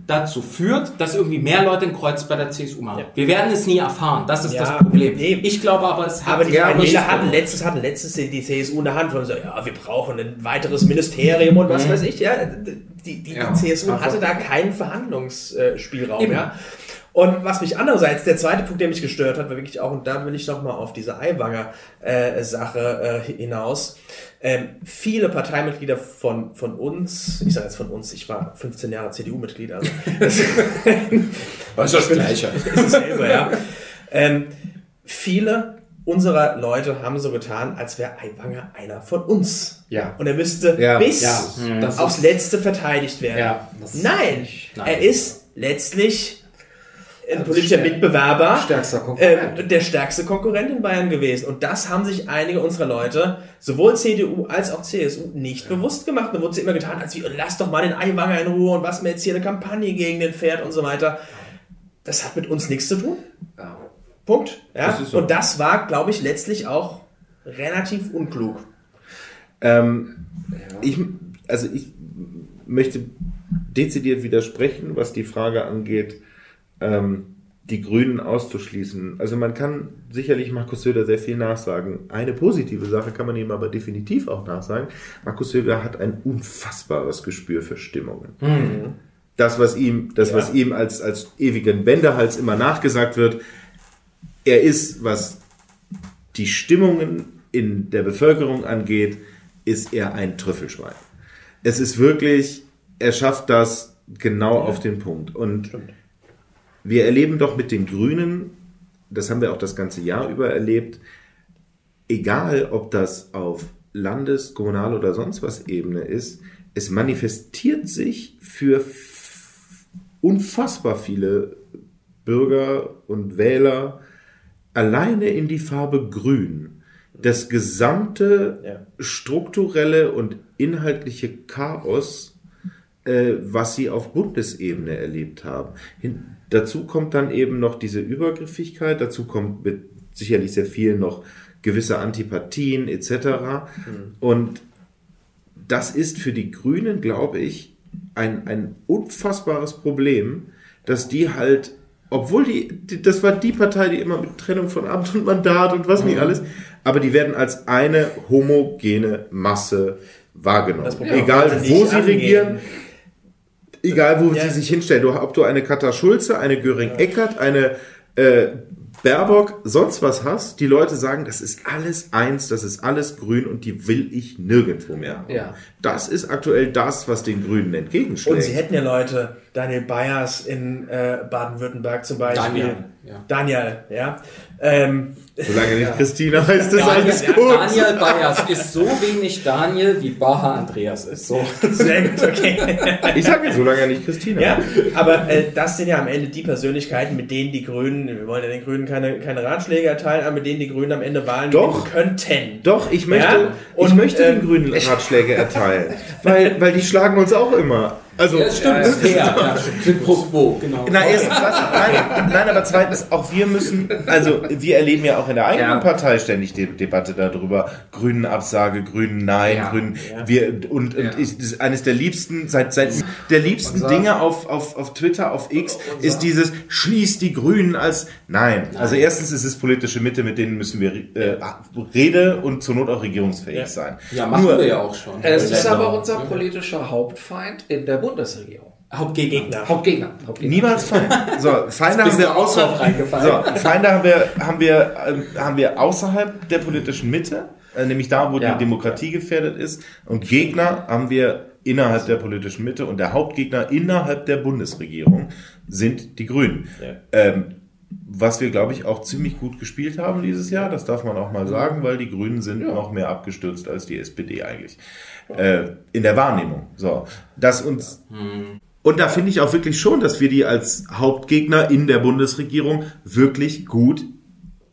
dazu führt, dass irgendwie mehr Leute ein Kreuz bei der CSU machen. Ja. Wir werden es nie erfahren. Das ist Ja, das Problem. nee. Ich glaube aber, es hat Aber die Ja, hatten letztes, hatten letztes die CSU in der Hand von so, ja, wir brauchen ein weiteres Ministerium und was weiß ich, ja. Die, die, Ja, die CSU hatte da keinen Verhandlungsspielraum, Eben. ja. Und was mich andererseits, der zweite Punkt, der mich gestört hat, war wirklich auch, und da will ich nochmal auf diese Aiwanger äh, Sache äh, hinaus. Ähm, viele Parteimitglieder von, von uns, ich sage jetzt von uns, ich war 15 Jahre CDU-Mitglied, also [laughs] das, ist das Gleiche. [laughs] ist es selber, ja. Ähm, viele unserer Leute haben so getan, als wäre Aiwanger einer von uns. Ja. Und er müsste Ja. bis Ja, das aufs Letzte verteidigt werden. Ja, Nein, Nein. er ist letztlich ein Also politischer Mitbewerber, stärkster ähm, der stärkste Konkurrent in Bayern gewesen. Und das haben sich einige unserer Leute, sowohl CDU als auch CSU, nicht bewusst gemacht. Da wurde sie immer getan, als wie, lass doch mal den Aiwanger in Ruhe und was mir jetzt hier eine Kampagne gegen den fährt und so weiter. Das hat mit uns nichts zu tun. Ja. Punkt. Ja? Das so. Und das war, glaube ich, letztlich auch relativ unklug. Ähm, ich, also ich möchte dezidiert widersprechen, was die Frage angeht, ähm, die Grünen auszuschließen. Also man kann sicherlich Markus Söder sehr viel nachsagen. Eine positive Sache kann man ihm aber definitiv auch nachsagen. Markus Söder hat ein unfassbares Gespür für Stimmungen. Das, was ihm, das, Ja. was ihm als, als ewigen Wendehals immer nachgesagt wird, er ist, was die Stimmungen in der Bevölkerung angeht, ist er ein Trüffelschwein. Es ist wirklich, er schafft das genau auf den Punkt. Und wir erleben doch mit den Grünen, das haben wir auch das ganze Jahr über erlebt, egal ob das auf Landes-, Kommunal- oder sonst was Ebene ist, es manifestiert sich für unfassbar viele Bürger und Wähler alleine in die Farbe Grün. Das gesamte Ja. strukturelle und inhaltliche Chaos, äh, was sie auf Bundesebene erlebt haben. Hin, dazu kommt dann eben noch diese Übergriffigkeit, dazu kommt mit sicherlich sehr viel noch gewisse Antipathien etc. Und das ist für die Grünen, glaube ich, ein, ein unfassbares Problem, dass die halt obwohl die, die, das war die Partei, die immer mit Trennung von Amt und Mandat und was nicht alles, aber die werden als eine homogene Masse wahrgenommen. Egal, wo sie angehen. regieren, egal, wo Ja. sie sich hinstellen. Du, ob du eine Katha Schulze, eine Göring-Eckert, eine äh, Baerbock, sonst was hast, die Leute sagen, das ist alles eins, das ist alles grün und die will ich nirgendwo mehr. haben. Ja. Das ist aktuell das, was den Grünen entgegenschlägt. Und sie hätten ja Leute, Daniel Bayers in äh, Baden-Württemberg zum Beispiel. Daniel, ja. Daniel, ja. Ähm, Solange nicht Christina heißt, ist Daniel, alles gut. Daniel Bayers [laughs] ist so wenig Daniel, wie Baha Andreas ist. So. sehr gut, okay. [laughs] Ich sage jetzt, solange er nicht Christina Ja, aber äh, das sind ja am Ende die Persönlichkeiten, mit denen die Grünen, wir wollen ja den Grünen keine, keine Ratschläge erteilen, aber mit denen die Grünen am Ende Wahlen Doch. könnten. Doch, ich möchte, Ja, ich und, möchte ähm, den Grünen Ratschläge erteilen. weil, weil die schlagen uns auch immer. Also, Ja, stimmt, das ist fair. Ja, stimmt. Pro quo, genau. Na, erstens das, nein, nein, aber zweitens, auch wir müssen, also wir erleben ja auch in der eigenen Ja. Partei ständig die Debatte darüber, Grünen Absage, Grünen Nein, Ja. Grünen, wir, und, und Ja. ich, das ist eines der liebsten, seit, seit der liebsten Unser- Dinge auf, auf, auf Twitter, auf X, ist dieses, schließt die Grünen als, nein. Also erstens ist es politische Mitte, mit denen müssen wir äh, Rede und zur Not auch regierungsfähig Ja. sein. Ja, machen Nur- wir ja auch schon. Es ist aber unser politischer Hauptfeind in der Bundesregierung. Hauptgegner. Hauptgegner. Hauptgegner. Niemals Feind. So, [laughs] Feinde haben wir du auch drauf außer, reingefallen? so, Feinde haben wir, haben wir, ähm, haben wir außerhalb der politischen Mitte, äh, nämlich da, wo Ja. die Demokratie gefährdet ist. Und Gegner haben wir innerhalb der politischen Mitte und der Hauptgegner innerhalb der Bundesregierung sind die Grünen. Ja. Ähm, was wir, glaube ich, auch ziemlich gut gespielt haben dieses Jahr, das darf man auch mal sagen, weil die Grünen sind noch mehr abgestürzt als die SPD eigentlich. Äh, in der Wahrnehmung. So, dass uns und da finde ich auch wirklich schon, dass wir die als Hauptgegner in der Bundesregierung wirklich gut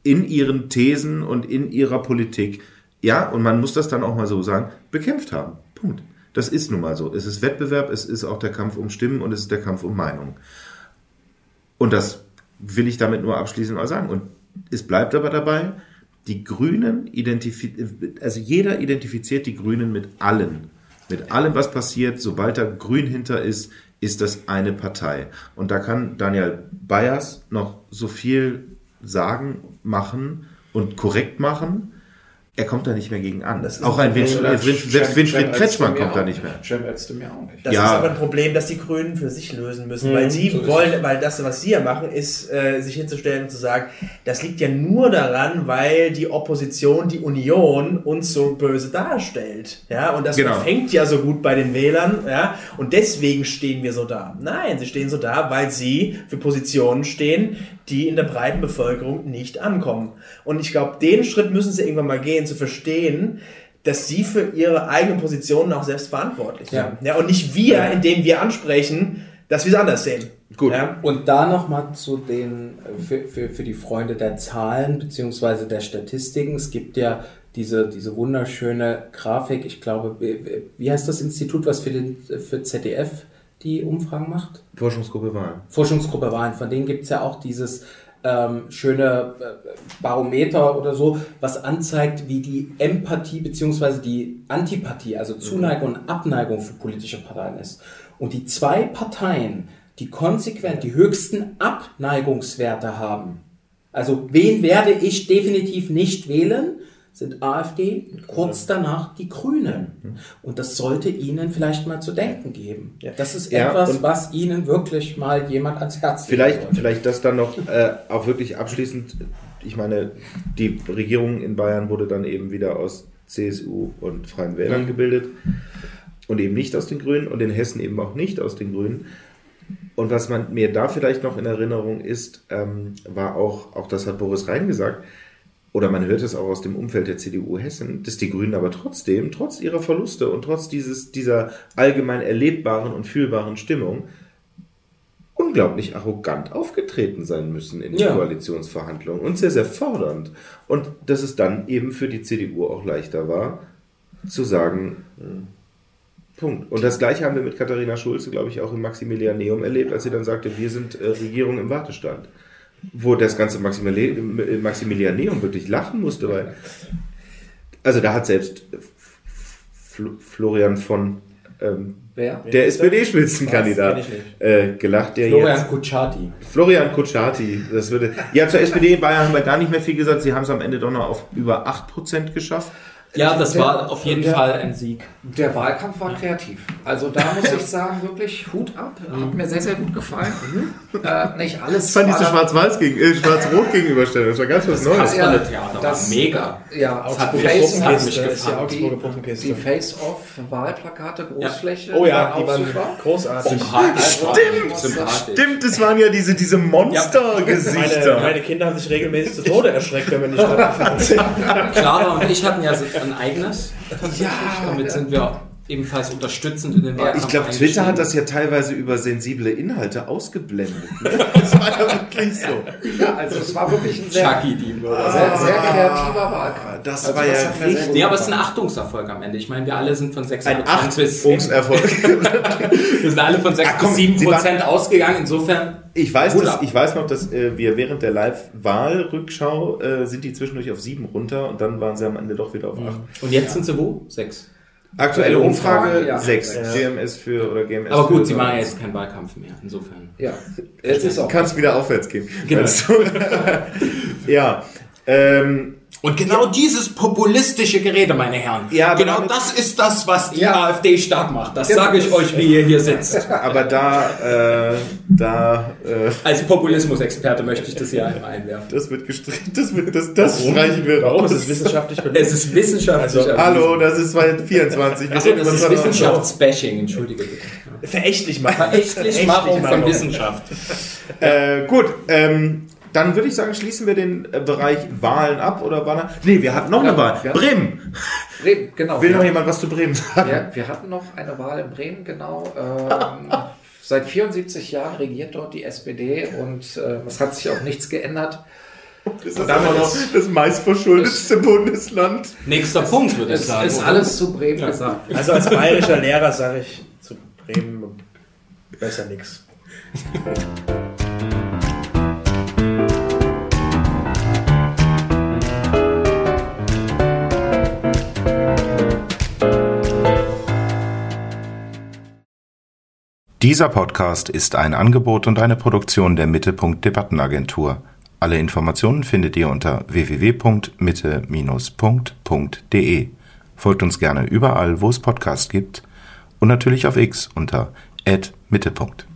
in ihren Thesen und in ihrer Politik, ja, und man muss das dann auch mal so sagen, bekämpft haben. Punkt. Das ist nun mal so. Es ist Wettbewerb, es ist auch der Kampf um Stimmen und es ist der Kampf um Meinungen. Und das will ich damit nur abschließend mal sagen. Und es bleibt aber dabei, die Grünen identifizieren, also jeder identifiziert die Grünen mit allen. Mit allem, was passiert, sobald da grün hinter ist, ist das eine Partei. Und da kann Daniel Bayers noch so viel sagen, machen und korrekt machen. Er kommt da nicht mehr gegen an. Das ist auch ein Winfried, selbst Winfried Kretschmann kommt da nicht mehr. Cem Özdemir auch nicht. Das Ja. ist aber ein Problem, das die Grünen für sich lösen müssen, Mhm, weil sie so wollen, weil das, was sie ja machen, ist, äh, sich hinzustellen und zu sagen, das liegt ja nur daran, weil die Opposition, die Union uns so böse darstellt, ja, und das Genau. fängt ja so gut bei den Wählern, ja, und deswegen stehen wir so da. Nein, sie stehen so da, weil sie für Positionen stehen, die in der breiten Bevölkerung nicht ankommen. Und ich glaube, den Schritt müssen sie irgendwann mal gehen, zu verstehen, dass sie für ihre eigenen Positionen auch selbst verantwortlich Ja. sind. Ja, und nicht wir, indem wir ansprechen, dass wir es anders sehen. Gut. Ja? Und da nochmal zu den, für, für, für die Freunde der Zahlen beziehungsweise der Statistiken. Es gibt ja diese, diese wunderschöne Grafik, ich glaube, wie- wie heißt das Institut, was für, den, für ZDF die Umfragen macht? Forschungsgruppe Wahlen. Forschungsgruppe Wahlen, von denen gibt es ja auch dieses ähm, schöne äh, Barometer oder so, was anzeigt, wie die Empathie beziehungsweise die Antipathie, also Zuneigung und Abneigung für politische Parteien ist. Und die zwei Parteien, die konsequent die höchsten Abneigungswerte haben, also wen werde ich definitiv nicht wählen, sind AfD, kurz danach die Grünen. Und das sollte Ihnen vielleicht mal zu denken geben. Das ist Ja, etwas, was Ihnen wirklich mal jemand ans Herz Vielleicht, sollte. vielleicht das dann noch äh, auch wirklich abschließend. Ich meine, die Regierung in Bayern wurde dann eben wieder aus CSU und Freien Wählern Mhm. gebildet und eben nicht aus den Grünen und in Hessen eben auch nicht aus den Grünen. Und was man mir da vielleicht noch in Erinnerung ist, ähm, war auch, auch das hat Boris Rhein gesagt, oder man hört es auch aus dem Umfeld der CDU Hessen, dass die Grünen aber trotzdem, trotz ihrer Verluste und trotz dieses, dieser allgemein erlebbaren und fühlbaren Stimmung, unglaublich arrogant aufgetreten sein müssen in den Ja. Koalitionsverhandlungen und sehr, sehr fordernd. Und dass es dann eben für die CDU auch leichter war, zu sagen, Punkt. Und das gleiche haben wir mit Katharina Schulze, glaube ich, auch im Maximilianeum erlebt, als sie dann sagte, wir sind äh, Regierung im Wartestand. Wo das ganze Maximili Maximilianeum wirklich lachen musste, weil. Also da hat selbst Fl Florian von ähm, Wer? der SPD-Spitzenkandidat äh, gelacht, der Florian jetzt Kutschaty. Florian Kutschaty, das würde. Ja, zur SPD in Bayern haben wir gar nicht mehr viel gesagt. Sie haben es am Ende doch noch auf über 8% geschafft. Ja, das Der- war auf jeden der- Fall ein Sieg. Der Wahlkampf war kreativ. Also da [laughs] muss ich sagen, wirklich Hut ab. Hat mir sehr, sehr gut gefallen. Äh, nicht alles. Ich fand war diese Schwarz-Weiß gegen, äh, Schwarz-Rot gegenüberstellung. Das war ganz was Neues. Kasperle-Theater war das- mega. Ja, Das hat die mich- Face- das hat mich ist die gefallen. Augsburger die, Puppenkiste. die Face-Off-Wahlplakate, Großfläche. Oh ja, die waren super. großartig. Sympathisch. Stimmt. Sympathisch. Stimmt, das waren ja diese, diese Monster-Gesichter. Meine, meine Kinder haben sich regelmäßig zu Tode erschreckt, wenn wir nicht [laughs] Stadt gefahren sind. [laughs] Clara und ich hatten ja so ein eigenes. Ja. Damit sind wir ebenfalls unterstützend in den Wahlkampf Ich glaube, Twitter hat das ja teilweise über sensible Inhalte ausgeblendet. Ne? [laughs] Das war ja wirklich so. Ja, also es war wirklich ein sehr, Chucky, die oder sehr, sehr kreativer Wahlkampf. Das Also war ja mir sehr richtig- Nee, aber es ist ein. Achtungserfolg am Ende. Ich meine, wir alle sind von 6 Ein bis Achtungserfolg. [laughs] wir sind alle von 6 Ach, komm, bis 7 Sie waren- Prozent ausgegangen. Insofern Ich weiß, dass, ich weiß noch, dass äh, wir während der Live-Wahlrückschau äh, sind die zwischendurch auf sieben runter und dann waren sie am Ende doch wieder auf acht. und jetzt sind sie wo? 6. Aktuelle Umfrage Umfrage, ja. sechs. Ja. GMS für oder GMS Aber gut, sie machen ja jetzt keinen Wahlkampf mehr. Insofern. Ja, jetzt ist auch. Kann es wieder aufwärts gehen. Genau. [laughs] Ja. Ähm, Und genau dieses populistische Gerede, meine Herren. Ja, genau das ist das, was die Ja. AfD stark macht. Das Genau. sage ich euch, wie ihr hier sitzt. [laughs] aber da, äh, da, äh, Als Populismusexperte möchte ich das hier einmal einwerfen. das wird gestrichen, das wird, das, das streichen wir Warum? raus. Es ist wissenschaftlich [laughs] belegt. Es ist wissenschaftlich. Also. Hallo, das ist 2024. Achso, das ist Wissenschaftsbashing, entschuldige bitte. Verächtlich machen. Verächtlichmachung von Wissenschaft. Äh, gut, ähm, dann würde ich sagen, schließen wir den äh, Bereich Wahlen ab oder Wahlen? Nee, wir hatten noch Ja, eine Wahl. ja. Bremen. Bremen, genau. Will noch jemand was zu Bremen sagen? wir, wir hatten noch eine Wahl in Bremen, genau. Ähm, [laughs] seit 74 Jahren regiert dort die SPD und äh, es hat sich auch nichts geändert. Ist das immer noch das meistverschuldetste Bundesland? Nächster Punkt, würde ich Es sagen. ist alles zu Bremen gesagt. Also als bayerischer Lehrer sage ich zu Bremen besser nix. [laughs] Dieser Podcast ist ein Angebot und eine Produktion der Mittelpunkt Debattenagentur. Alle Informationen findet ihr unter www.mitte-punkt.de. Folgt uns gerne überall, wo es Podcasts gibt und natürlich auf X unter @mittelpunkt.